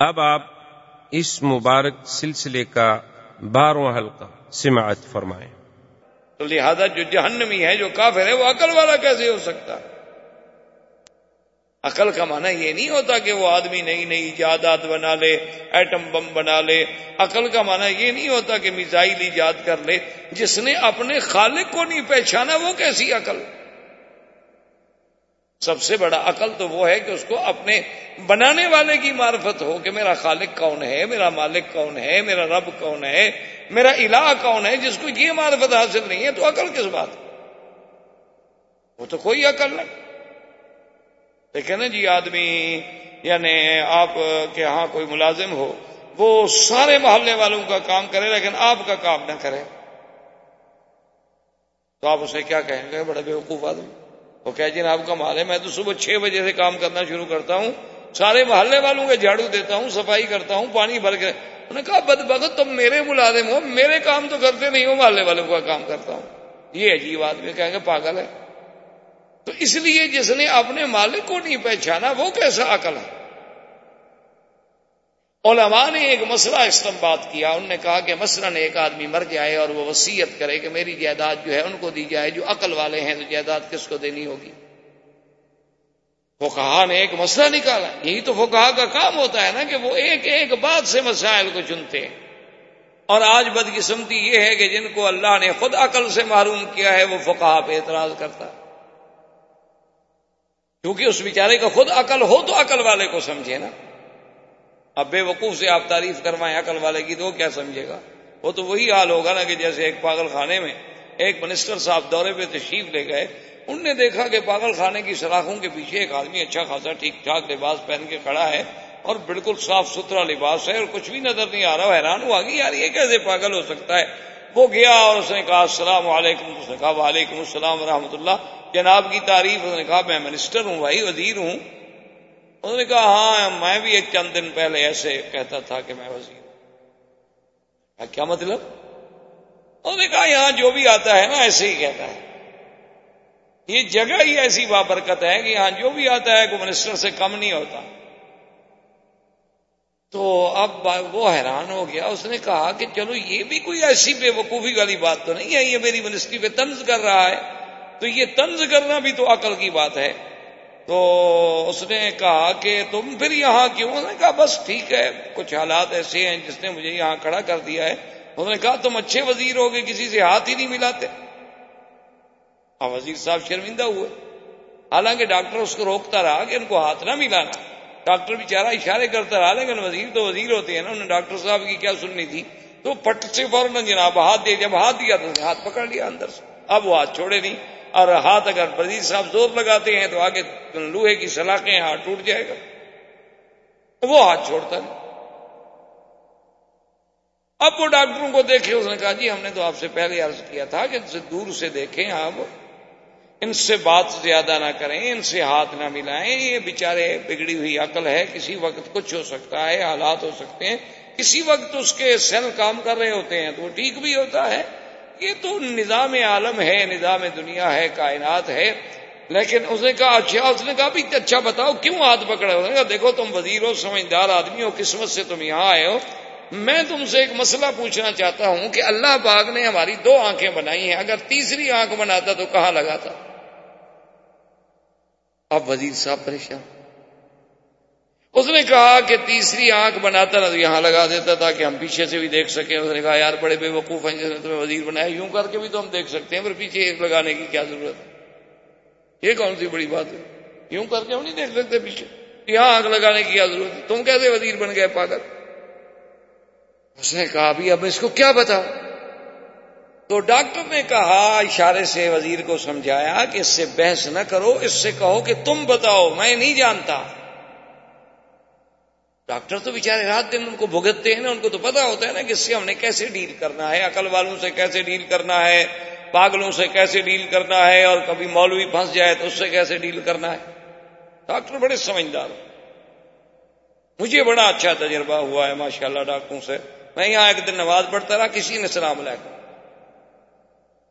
اب آپ اس مبارک سلسلے کا بارہواں حلقہ سماعت فرمائیں۔ تو لہذا جو جہنمی ہے، جو کافر ہے، وہ عقل والا کیسے ہو سکتا؟ عقل کا معنی یہ نہیں ہوتا کہ وہ آدمی نئی نئی ایجادات بنا لے، ایٹم بم بنا لے۔ عقل کا معنی یہ نہیں ہوتا کہ میزائل ایجاد کر لے۔ جس نے اپنے خالق کو نہیں پہچانا، وہ کیسی عقل؟ سب سے بڑا عقل تو وہ ہے کہ اس کو اپنے بنانے والے کی معرفت ہو کہ میرا خالق کون ہے، میرا مالک کون ہے، میرا رب کون ہے، میرا الہ کون ہے، جس کو یہ معرفت حاصل نہیں ہے تو عقل کس بات وہ تو کوئی عقل نہیں۔ دیکھیں نا جی آدمی یعنی آپ کے ہاں کوئی ملازم ہو، وہ سارے محلے والوں کا کام کرے لیکن آپ کا کام نہ کرے۔ تو آپ اسے کیا کہیں گے؟ بڑے بیوقوف آدمی۔ وہ کہ جی جناب کا مال ہے، میں تو صبح چھ بجے سے کام کرنا شروع کرتا ہوں، سارے محلے والوں کے جھاڑو دیتا ہوں، صفائی کرتا ہوں، پانی بھر کے۔ انہوں نے کہا بد بخت تم میرے ملازم ہو، میرے کام تو کرتے نہیں ہو، محلے والوں کا کام کرتا ہوں۔ یہ عجیب آدمی کہیں گے پاگل ہے۔ تو اس لیے جس نے اپنے مالک کو نہیں پہچانا، وہ کیسا عقل ہے؟ علماء نے ایک مسئلہ استعمال کیا، انہوں نے کہا کہ مثلاً ایک آدمی مر جائے اور وہ وسیعت کرے کہ میری جائیداد جو ہے ان کو دی جائے، جو عقل والے ہیں تو جائیداد کس کو دینی ہوگی؟ وہ کہا نے ایک مسئلہ نکالا۔ یہی تو وہ کا کام ہوتا ہے نا کہ وہ ایک ایک بات سے مسائل کو چنتے ہیں۔ اور آج بدقسمتی یہ ہے کہ جن کو اللہ نے خود عقل سے معروم کیا ہے، وہ فقہ پہ اعتراض کرتا۔ ہے کیونکہ اس بیچارے کا خود عقل ہو تو عقل والے کو سمجھے نا۔ اب بے وقوف سے آپ تعریف کروائیں عقل والے کی تو وہ کیا سمجھے گا؟ وہ تو وہی حال ہوگا نا کہ جیسے ایک پاگل خانے میں ایک منسٹر صاحب دورے پہ تشریف لے گئے، ان نے دیکھا کہ پاگل خانے کی سلاخوں کے پیچھے ایک آدمی اچھا خاصا ٹھیک ٹھاک لباس پہن کے کھڑا ہے اور بالکل صاف ستھرا لباس ہے اور کچھ بھی نظر نہیں آ رہا حیران ہوا کہ یار یہ کیسے پاگل ہو سکتا ہے؟ وہ گیا اور اس نے کہا، السلام علیکم، اس نے کہا، وعلیکم السلام ورحمۃ اللہ، جناب کی تعریف، اس نے کہا، میں منسٹر ہوں بھائی وزیر ہوں انہوں نے کہا ہاں میں بھی ایک چند دن پہلے ایسے کہتا تھا کہ میں وزیر ہوں۔ کیا مطلب؟ انہوں نے کہا، یہاں جو بھی آتا ہے نا، ایسے ہی کہتا ہے۔ یہ جگہ ہی ایسی بابرکت ہے کہ یہاں جو بھی آتا ہے، کوئی منسٹر سے کم نہیں ہوتا۔ تو اب وہ حیران ہو گیا۔ اس نے کہا کہ چلو، یہ بھی کوئی ایسی بے وقوفی والی بات تو نہیں ہے۔ یہ میری منسٹری پہ طنز کر رہا ہے۔ تو یہ طنز کرنا بھی تو عقل کی بات ہے۔ تو اس نے کہا کہ تم پھر یہاں کیوں؟ نے کہا، بس ٹھیک ہے، کچھ حالات ایسے ہیں جس نے مجھے یہاں کھڑا کر دیا ہے۔ انہوں نے کہا، تم اچھے وزیر ہو گے، کسی سے ہاتھ ہی نہیں ملاتے۔ ہاں وزیر صاحب شرمندہ ہوئے۔ حالانکہ ڈاکٹر اس کو روکتا رہا کہ ان کو ہاتھ نہ ملانا۔ ڈاکٹر بیچارہ اشارے کرتا رہا، لیکن وزیر تو وزیر ہوتے ہیں نا، انہوں نے ڈاکٹر صاحب کی کیا سننی تھی؟ تو پٹ سے فوراً جناب، ہاتھ دے جب ہاتھ دیا تو ہاتھ پکڑ لیا اندر سے۔ اب وہ ہاتھ چھوڑے نہیں۔ اور ہاتھ اگر وزیر صاحب زور لگاتے ہیں تو آگے لوہے کی سلاخیں ہاتھ ٹوٹ جائے گا۔ وہ ہاتھ چھوڑتا نہیں۔ اب وہ ڈاکٹروں کو دیکھے، اس نے کہا جی ہم نے تو آپ سے پہلے عرض کیا تھا کہ ان سے دور سے دیکھیں آپ۔ ان سے بات زیادہ نہ کریں، ان سے ہاتھ نہ ملائیں۔ یہ بیچارے بگڑی ہوئی عقل ہے، کسی وقت کچھ ہو سکتا ہے، حالات ہو سکتے ہیں۔ کسی وقت اس کے سیل کام کر رہے ہوتے ہیں تو وہ ٹھیک بھی ہوتا ہے۔ یہ تو نظام عالم ہے، نظام دنیا ہے، کائنات ہے، لیکن اس نے کہا اچھا اس نے کہا بھی اچھا بتاؤ، کیوں ہاتھ پکڑے؟ نے کہا، دیکھو، تم وزیر ہو، سمجھدار آدمی ہو، قسمت سے تم یہاں آئے ہو۔ میں تم سے ایک مسئلہ پوچھنا چاہتا ہوں کہ اللہ باغ نے ہماری دو آنکھیں بنائی ہیں۔ اگر تیسری آنکھ بناتا تو کہاں لگاتا؟ اب وزیر صاحب پریشان۔ اس نے کہا کہ تیسری آنکھ بناتا نا تو یہاں لگا دیتا تھا کہ ہم پیچھے سے بھی دیکھ سکیں۔ اس نے کہا، یار بڑے بے وقوف ہیں جس نے تمہیں وزیر بنایا، یوں کر کے بھی تو ہم دیکھ سکتے ہیں، پر پیچھے ایک لگانے کی کیا ضرورت؟ ہے یہ کون سی بڑی بات ہے؟ یوں کر کے ہم نہیں دیکھ سکتے پیچھے۔ یہاں آنکھ لگانے کی کیا ضرورت ہے؟ تم کیسے وزیر بن گئے، پاگل؟ اس نے کہا بھی اب اس کو کیا بتاؤ تو ڈاکٹر نے کہا، اشارے سے وزیر کو سمجھایا کہ اس سے بحث نہ کرو، اس سے کہو کہ تم بتاؤ، میں نہیں جانتا۔ ڈاکٹر تو بیچارے رات دن ان کو بھگتتے ہیں نا، ان کو تو پتا ہوتا ہے نا کہ اس سے ہم نے کیسے ڈیل کرنا ہے، عقل والوں سے کیسے ڈیل کرنا ہے، پاگلوں سے کیسے ڈیل کرنا ہے، اور کبھی مولوی پھنس جائے تو اس سے کیسے ڈیل کرنا ہے۔ ڈاکٹر بڑے سمجھدار مجھے بڑا اچھا تجربہ ہوا ہے ماشاء اللہ ڈاکٹروں سے۔ میں یہاں ایک دن نماز پڑھتا رہا، کسی نے سلام علیکم۔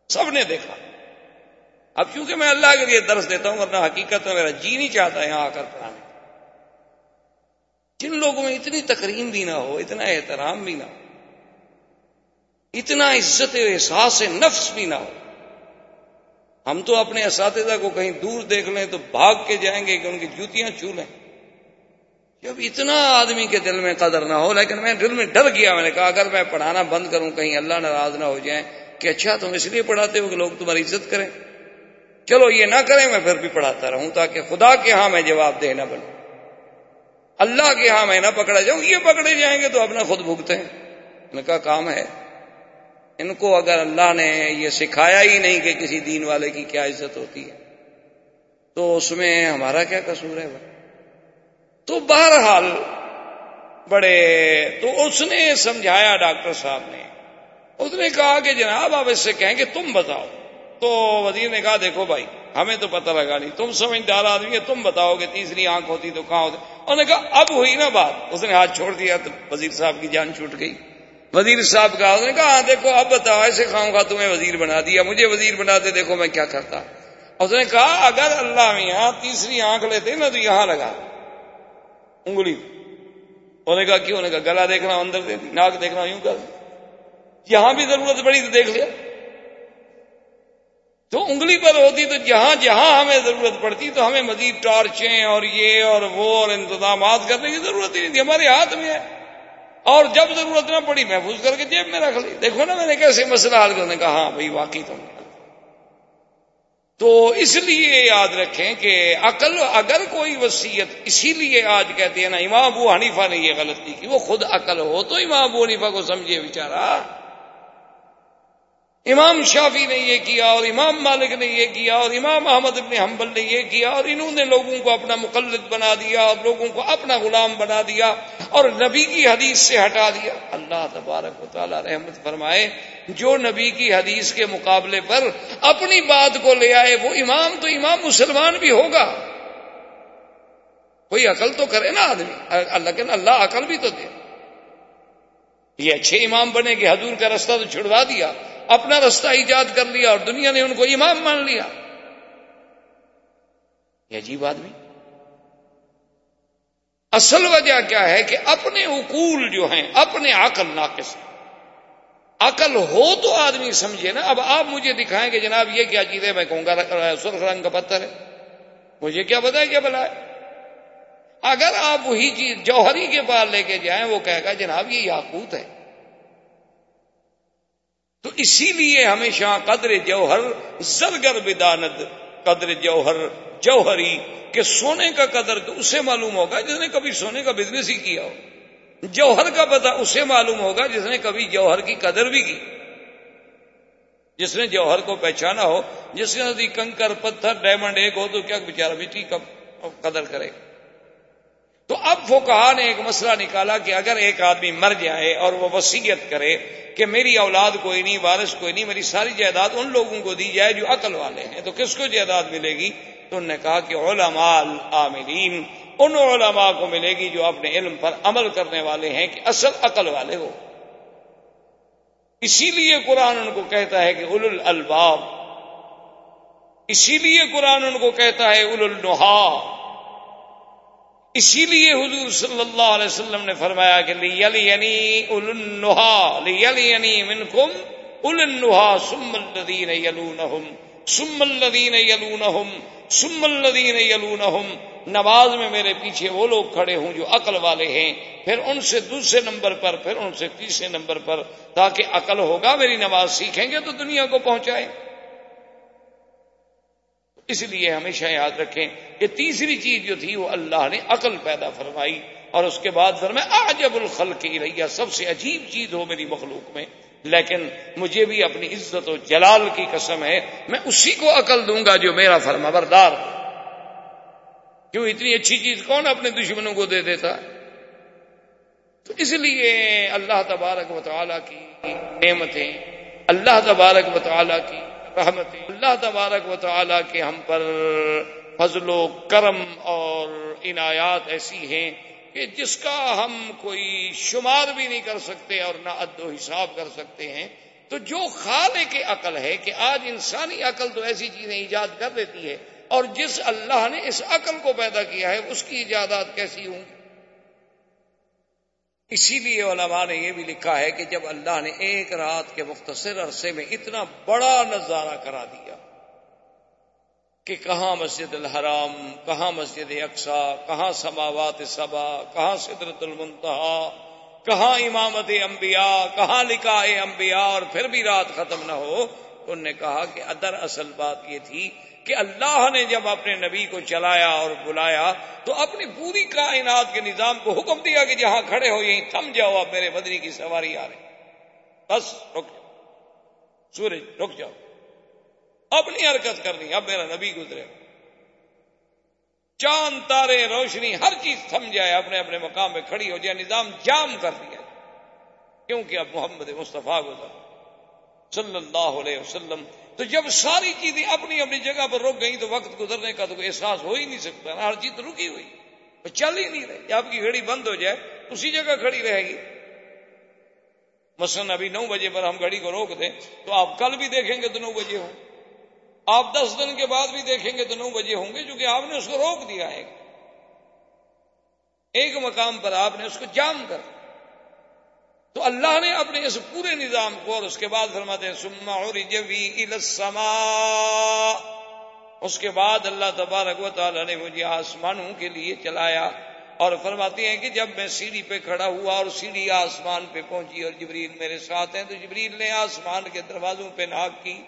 سب نے دیکھا۔ اب چونکہ میں اللہ کے لیے درس دیتا ہوں، ورنہ حقیقت میں میرا جی نہیں چاہتا یہاں آ کر پڑھانے۔ جن لوگوں میں اتنی تقریم بھی نہ ہو، اتنا احترام بھی نہ ہو، اتنا عزت و احساس نفس بھی نہ ہو۔ ہم تو اپنے اساتذہ کو کہیں دور دیکھ لیں تو بھاگ کے جائیں گے کہ ان کی جوتیاں چھو لیں۔ جب اتنا آدمی کے دل میں قدر نہ ہو، لیکن میں دل میں ڈر گیا، میں نے کہا اگر میں پڑھانا بند کروں، کہیں اللہ ناراض نہ ہو جائیں کہ اچھا تم اس لیے پڑھاتے ہو کہ لوگ تمہاری عزت کریں۔ چلو یہ نہ کریں، میں پھر بھی پڑھاتا رہوں تاکہ خدا کے ہاں میں جواب دے نہ بنوں۔ اللہ کے ہاں میں نہ پکڑا جاؤں، یہ پکڑے جائیں گے تو اپنا خود بھگتے ہیں۔ ان کا کام ہے۔ ان کو اگر اللہ نے یہ سکھایا ہی نہیں کہ کسی دین والے کی کیا عزت ہوتی ہے، تو اس میں ہمارا کیا قصور ہے؟ تو بہرحال بڑے، تو اس نے سمجھایا ڈاکٹر صاحب نے۔ اس نے کہا کہ جناب آپ اس سے کہیں کہ تم بتاؤ۔ تو وزیر نے کہا، دیکھو بھائی، ہمیں تو پتہ لگا نہیں، تم سمجھدار آدمی ہے تم بتاؤ کہ تیسری آنکھ ہوتی تو کہاں ہوتی۔ انہوں نے کہا، اب ہوئی نا بات۔ اس نے ہاتھ چھوڑ دیا تو وزیر صاحب کی جان چھوٹ گئی۔ وزیر صاحب کا اس نے کہا ہاں دیکھو، اب بتاؤ، ایسے کھاؤں گا تمہیں وزیر بنا دیا، مجھے وزیر بنا دے، دیکھو میں کیا کرتا۔ اس نے کہا، اگر اللہ میاں تیسری آنکھ لیتے نا تو یہاں لگا۔ انگلی۔ انہوں نے کہا، کیوں؟ نے کہا، گلا دیکھنا، اندر دے ناک دیکھنا، یوں کر۔ یہاں بھی ضرورت پڑی تو دیکھ لیا۔ تو انگلی پر ہوتی تو جہاں جہاں ہمیں ضرورت پڑتی تو ہمیں مزید ٹارچیں اور یہ اور وہ اور انتظامات کرنے کی ضرورت ہی نہیں تھی، ہمارے ہاتھ میں ہے۔ اور جب ضرورت نہ پڑی محفوظ کر کے جیب میں رکھ لی۔ دیکھو نا میں نے کیسے مسئلہ حل کرنے کہا ہاں بھائی واقعی تم تو اس لیے یاد رکھیں کہ عقل اگر کوئی وصیت اسی لیے آج کہتے ہیں نا، امام ابو حنیفہ نے یہ غلطی کی، وہ خود عقل ہو تو امام ابو حنیفہ کو سمجھے بیچارہ۔ امام شافی نے یہ کیا اور امام مالک نے یہ کیا اور امام احمد ابن حنبل نے یہ کیا اور انہوں نے لوگوں کو اپنا مقلد بنا دیا اور لوگوں کو اپنا غلام بنا دیا اور نبی کی حدیث سے ہٹا دیا۔ اللہ تبارک و تعالی رحمت فرمائے، جو نبی کی حدیث کے مقابلے پر اپنی بات کو لے آئے، وہ امام تو امام مسلمان بھی ہوگا۔ کوئی عقل تو کرے نا آدمی۔ اللہ اللہ عقل بھی تو دے۔ یہ اچھے امام بنے کہ حضور کا رستہ تو چھڑوا دیا۔ اپنا رستہ ایجاد کر لیا اور دنیا نے ان کو امام مان لیا۔ یہ عجیب آدمی۔ اصل وجہ کیا ہے کہ اپنے اقول جو ہیں، اپنے عقل ناقص۔ عقل ہو تو آدمی سمجھے نا۔ اب آپ مجھے دکھائیں کہ جناب یہ کیا چیز ہے؟ میں کہوں گا، سرخ رنگ کا پتھر ہے۔ مجھے کیا پتا ہے کیا بلا ہے؟ اگر آپ وہی چیز جوہری کے پاس لے کے جائیں، وہ کہے گا جناب یہ یاقوت ہے۔ تو اسی لیے ہمیشہ قدر جوہر، زرگر بدانت قدر جوہر، جوہری، کہ سونے کا قدر تو اسے معلوم ہوگا جس نے کبھی سونے کا بزنس ہی کیا ہو۔ جوہر کا پتا اسے معلوم ہوگا جس نے کبھی جوہر کی قدر بھی کی۔ جس نے جوہر کو پہچانا ہو، جس نے کنکر، پتھر ڈائمنڈ ایک ہو تو کیا بےچارا مٹی کا قدر کرے گا؟ تو اب وہ کہا نے ایک مسئلہ نکالا کہ اگر ایک آدمی مر جائے اور وہ وسیعت کرے کہ میری اولاد کوئی نہیں، وارث کوئی نہیں، میری ساری جائیداد ان لوگوں کو دی جائے جو عقل والے ہیں، تو کس کو جائیداد ملے گی؟ تو انہوں نے کہا کہ علماء العاملین، ان علماء کو ملے گی جو اپنے علم پر عمل کرنے والے ہیں کہ اصل عقل والے ہو۔ اسی لیے قرآن ان کو کہتا ہے کہ اول الباب اسی لیے قرآن ان کو کہتا ہے اول النحا اسی لیے حضور صلی اللہ علیہ وسلم نے فرمایا کہ من کم النحا سم الدین یلونہم سم الدین یلونہم سم الدین یلونہم۔ نماز میں میرے پیچھے وہ لوگ کھڑے ہوں جو عقل والے ہیں، پھر ان سے دوسرے نمبر پر، پھر ان سے تیسرے نمبر پر، تاکہ عقل ہوگا، میری نماز سیکھیں گے تو دنیا کو پہنچائے اس لیے ہمیشہ یاد رکھیں کہ تیسری چیز جو تھی وہ اللہ نے عقل پیدا فرمائی اور اس کے بعد فرمایا آجب الخل کی رہی سب سے عجیب چیز ہو میری مخلوق میں۔ لیکن مجھے بھی اپنی عزت و جلال کی قسم ہے، میں اسی کو عقل دوں گا جو میرا فرما بردار کیوں اتنی اچھی چیز کون اپنے دشمنوں کو دے دیتا؟ تو اس لیے اللہ تبارک و تعالیٰ کی نعمتیں، اللہ تبارک و تعالیٰ کی رحمت اللہ تبارک و تعالیٰ کے ہم پر فضل و کرم اور عنایات ایسی ہیں کہ جس کا ہم کوئی شمار بھی نہیں کر سکتے اور نہ عد و حساب کر سکتے ہیں۔ تو جو خالے کے عقل ہے کہ آج انسانی عقل تو ایسی چیزیں ایجاد کر دیتی ہے اور جس اللہ نے اس عقل کو پیدا کیا ہے، اس کی ایجادات کیسی ہوں؟ اسی لیے علماء نے یہ بھی لکھا ہے کہ جب اللہ نے ایک رات کے مختصر عرصے میں اتنا بڑا نظارہ کرا دیا کہ کہاں مسجد الحرام، کہاں مسجد اقسا کہاں سماوات سبا، کہاں سدرت المنتہا، کہاں امامت انبیاء، کہاں لکھا انبیاء اور پھر بھی رات ختم نہ ہو، انہوں نے کہا کہ ادر اصل بات یہ تھی کہ اللہ نے جب اپنے نبی کو چلایا اور بلایا تو اپنی پوری کائنات کے نظام کو حکم دیا کہ جہاں کھڑے ہو یہیں تھم جاؤ اب میرے بدنی کی سواری آ رہی بس رک جاؤ۔ سورج، رک جاؤ۔ اپنی حرکت کرنی، اب میرا نبی گزرے۔ چاند، تارے، روشنی، ہر چیز تھم جائے، اپنے اپنے مقام پہ کھڑی ہو جائے، نظام جام کر دیا۔ کیونکہ اب محمد مصطفیٰ گزر صلی اللہ علیہ وسلم، تو جب ساری چیزیں اپنی اپنی جگہ پر رک گئی تو وقت گزرنے کا تو احساس ہو ہی نہیں سکتا، ہر چیز رکی ہوئی چل ہی نہیں رہی۔ آپ کی گھڑی بند ہو جائے، اسی جگہ کھڑی رہے گی۔ مثلاً ابھی نو بجے پر ہم گھڑی کو روک دیں تو آپ کل بھی دیکھیں گے تو نو بجے ہوں۔ آپ دس دن کے بعد بھی دیکھیں گے تو نو بجے ہوں گے کیونکہ آپ نے اس کو روک دیا ہے۔ ایک مقام پر آپ نے اس کو جام کر تو اللہ نے اپنے اس پورے نظام کو اور اس کے بعد فرماتے ہیں سما اور اس کے بعد اللہ تبارک و تعالیٰ نے مجھے آسمانوں کے لیے چلایا اور فرماتے ہیں کہ جب میں سیڑھی پہ کھڑا ہوا اور سیڑھی آسمان پہ پہنچی اور جبریل میرے ساتھ ہیں، تو جبریل نے آسمان کے دروازوں پہ ناک کی،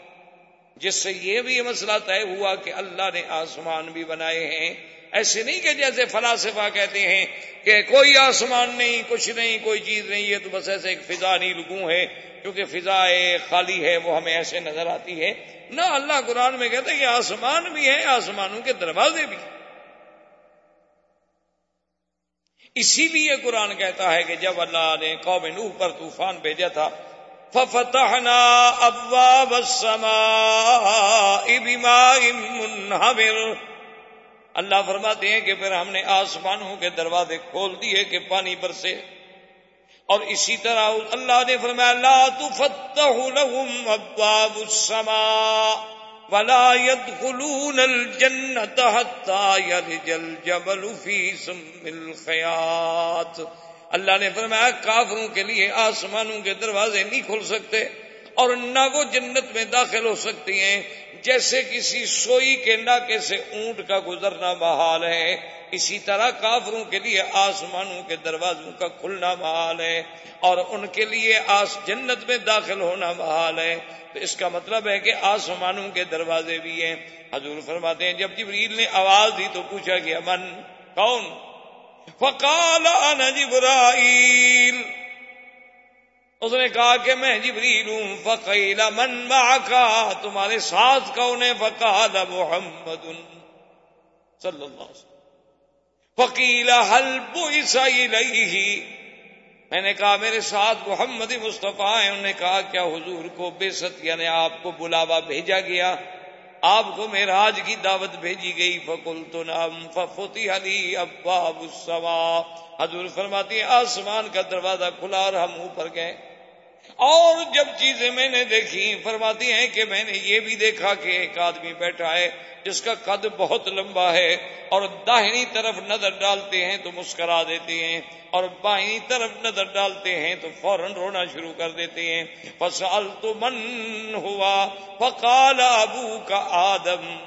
جس سے یہ بھی مسئلہ طے ہوا کہ اللہ نے آسمان بھی بنائے ہیں۔ ایسے نہیں کہ جیسے فلاسفہ کہتے ہیں کہ کوئی آسمان نہیں، کچھ نہیں، کوئی چیز نہیں، یہ تو بس ایسے ایک فضا نہیں، لگوں ہے کیونکہ فضا خالی ہے، وہ ہمیں ایسے نظر آتی ہے۔ نہ اللہ قرآن میں کہتے ہیں کہ آسمان بھی ہے آسمانوں کے دروازے بھی۔ اسی لیے قرآن کہتا ہے کہ جب اللہ نے قوم نوح پر طوفان بھیجا تھا، ففتحنا ابواب السماء بماء منهمر۔ اللہ فرماتے ہیں کہ پھر ہم نے آسمانوں کے دروازے کھول دیے کہ پانی برسے۔ اور اسی طرح اللہ نے فرمایا، لا تفتح لهم ابواب السماء ولا يدخلون الجنة حتى يلج الجبل في سم الخياط۔ اللہ نے فرمایا، کافروں کے لیے آسمانوں کے دروازے نہیں کھل سکتے۔ اور نہ وہ جنت میں داخل ہو سکتی ہیں۔ جیسے کسی سوئی کے ناکے سے اونٹ کا گزرنا محال ہے، اسی طرح کافروں کے لیے آسمانوں کے دروازوں کا کھلنا محال ہے اور ان کے لیے آس جنت میں داخل ہونا محال ہے۔ تو اس کا مطلب ہے کہ آسمانوں کے دروازے بھی ہیں۔ حضور فرماتے ہیں، جب جبریل نے آواز دی تو پوچھا گیا، من؟ کون؟ فقال انا جبرائیل۔ اس نے کہا کہ میں جبریل ہوں، فقیل من معکا تمہارے ساتھ کون ہے؟ فقال محمد صلی اللہ علیہ وسلم۔ فقیل حل بوئس میں نے کہا میرے ساتھ محمد مصطفیٰ ہیں۔ انہوں نے کہا کیا حضور کو بے ست یعنی آپ کو بلاوا بھیجا گیا؟ آپ کو میراج کی دعوت بھیجی گئی۔ فکل تو نام ففوتی علی اباب السما حضور فرماتی آسمان کا دروازہ کھلا اور ہم اوپر گئے۔ اور جب چیزیں میں نے دیکھی، فرماتی ہیں کہ میں نے یہ بھی دیکھا کہ ایک آدمی بیٹھا ہے جس کا قد بہت لمبا ہے اور داہنی طرف نظر ڈالتے ہیں تو مسکرا دیتے ہیں اور بائیں طرف نظر ڈالتے ہیں تو فوراً رونا شروع کر دیتے ہیں۔ فسال تو من ہوا، فقال ابو کا آدم۔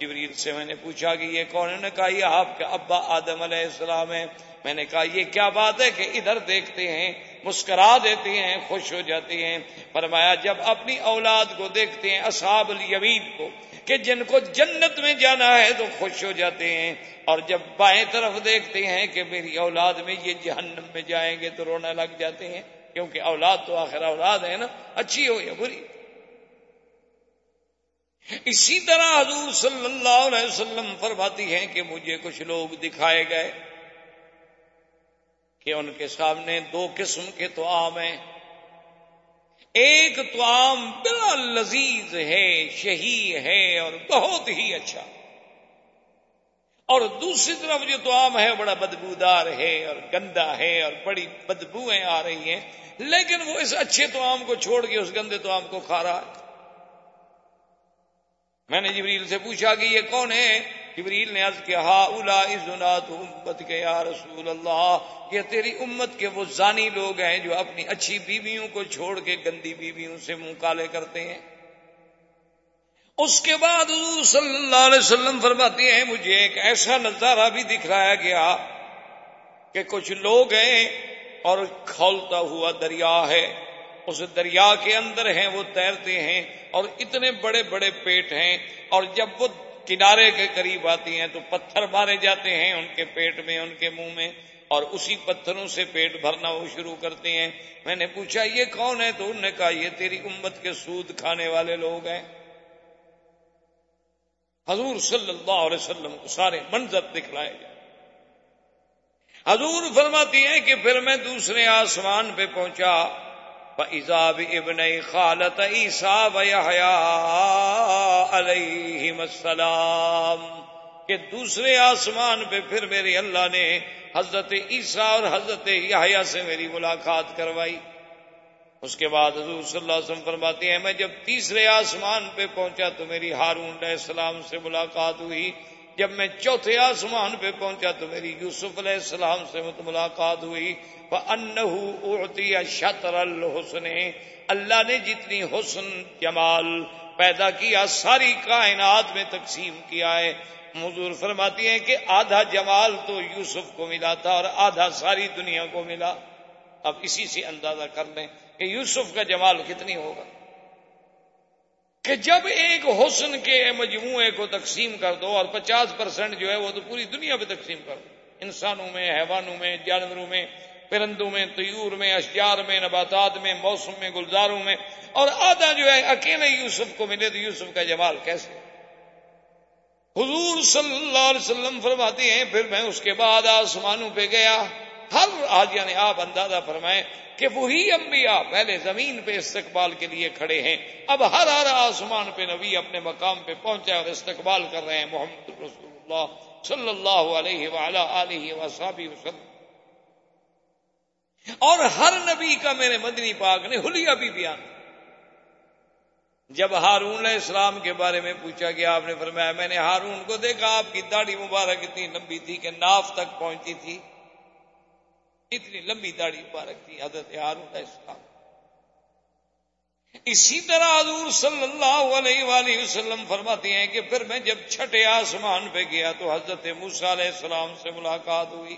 جبریل سے میں نے پوچھا کہ یہ کون نے کہا، یہ آپ کا ابا آدم علیہ السلام ہے میں نے کہا، یہ کیا بات ہے کہ ادھر دیکھتے ہیں مسکرا دیتے ہیں، خوش ہو جاتے ہیں۔ فرمایا، جب اپنی اولاد کو دیکھتے ہیں، اصحاب الیمین کو، کہ جن کو جنت میں جانا ہے تو خوش ہو جاتے ہیں۔ اور جب بائیں طرف دیکھتے ہیں کہ میری اولاد میں یہ جہنم میں جائیں گے تو رونا لگ جاتے ہیں۔ کیونکہ اولاد تو آخر اولاد ہے نا، اچھی ہو یا بری۔ اسی طرح حضور صلی اللہ علیہ وسلم فرماتی ہیں کہ مجھے کچھ لوگ دکھائے گئے۔ کہ ان کے سامنے دو قسم کے تو عام ہیں۔ ایک تو عام بلا لذیذ ہے، شہی ہے اور بہت ہی اچھا۔ اور دوسری طرف جو تو عام ہے بڑا بدبودار ہے اور گندا ہے اور بڑی بدبویں آ رہی ہیں۔ لیکن وہ اس اچھے تو آم کو چھوڑ کے اس گندے تو آم کو کھا رہا ہے۔ میں نے جبریل سے پوچھا کہ یہ کون ہے؟ جبریل نے عرض کیا ہا الا ازنات امت کے یا رسول اللہ، یہ تیری امت کے وہ زانی لوگ ہیں جو اپنی اچھی بیویوں کو چھوڑ کے گندی بیویوں سے منہ کالے کرتے ہیں۔ اس کے بعد حضور صلی اللہ علیہ وسلم فرماتے ہیں، مجھے ایک ایسا نظارہ بھی دکھلایا گیا کہ کچھ لوگ ہیں اور کھولتا ہوا دریا ہے۔ اس دریا کے اندر ہیں، وہ تیرتے ہیں اور اتنے بڑے بڑے پیٹ ہیں اور جب وہ کنارے کے قریب آتی ہیں تو پتھر مارے جاتے ہیں ان کے پیٹ میں، ان کے منہ میں، اور اسی پتھروں سے پیٹ بھرنا وہ شروع کرتے ہیں۔ میں نے پوچھا، یہ کون ہے؟ تو انہوں نے کہا، یہ تیری امت کے سود کھانے والے لوگ ہیں۔ حضور صلی اللہ علیہ وسلم کو سارے منظر دکھلائے جائے حضور فرماتی ہیں کہ پھر میں دوسرے آسمان پہ پہنچا۔ ایزاب ابن خالت عیسا ویا علیہ السلام کہ دوسرے آسمان پہ پھر میرے اللہ نے حضرت عیسیٰ اور حضرت یحییٰ سے میری ملاقات کروائی۔ اس کے بعد حضور صلی اللہ علیہ وسلم فرماتے ہیں، میں جب تیسرے آسمان پہ پہنچا تو میری ہارون علیہ السلام سے ملاقات ہوئی۔ جب میں چوتھے آسمان پہ پہنچا تو میری یوسف علیہ السلام سے ملاقات ہوئی۔ وہ انتی شطر الحسن۔ اللہ نے جتنی حسن جمال پیدا کیا، ساری کائنات میں تقسیم کیا ہے۔ حضور فرماتی ہیں کہ آدھا جمال تو یوسف کو ملا تھا اور آدھا ساری دنیا کو ملا۔ اب اسی سے اندازہ کر لیں کہ یوسف کا جمال کتنی ہوگا۔ کہ جب ایک حسن کے مجموعے کو تقسیم کر دو اور پچاس پرسینٹ جو ہے وہ تو پوری دنیا پہ تقسیم کر دو۔ انسانوں میں، حیوانوں میں، جانوروں میں، پرندوں میں، طیور میں، اشجار میں، نباتات میں، موسم میں، گلزاروں میں۔ اور آدھا جو ہے، اکیلے یوسف کو ملے تو یوسف کا جمال کیسے؟ حضور صلی اللہ علیہ وسلم فرماتے ہیں، پھر میں اس کے بعد آسمانوں پہ گیا۔ ہر آج یعنی آپ اندازہ فرمائیں کہ وہی انبیاء پہلے زمین پہ استقبال کے لیے کھڑے ہیں، اب ہر ہر آسمان پہ نبی اپنے مقام پہ پہنچے اور استقبال کر رہے ہیں۔ محمد رسول اللہ صلی اللہ علیہ علیہ وسلم۔ اور ہر نبی کا میرے مدنی پاک نے حلیہ بھی بیان۔ جب ہارون علیہ السلام کے بارے میں پوچھا گیا، آپ نے فرمایا، میں نے ہارون کو دیکھا، آپ کی داڑھی مبارک اتنی لمبی تھی کہ ناف تک پہنچی تھی۔ اتنی لمبی داڑھی مبارک تھی، حضرت ہارون علیہ السلام۔ اسی طرح حضور صلی اللہ علیہ وآلہ وسلم فرماتے ہیں کہ پھر میں جب چھٹے آسمان پہ گیا تو حضرت موسا علیہ السلام سے ملاقات ہوئی۔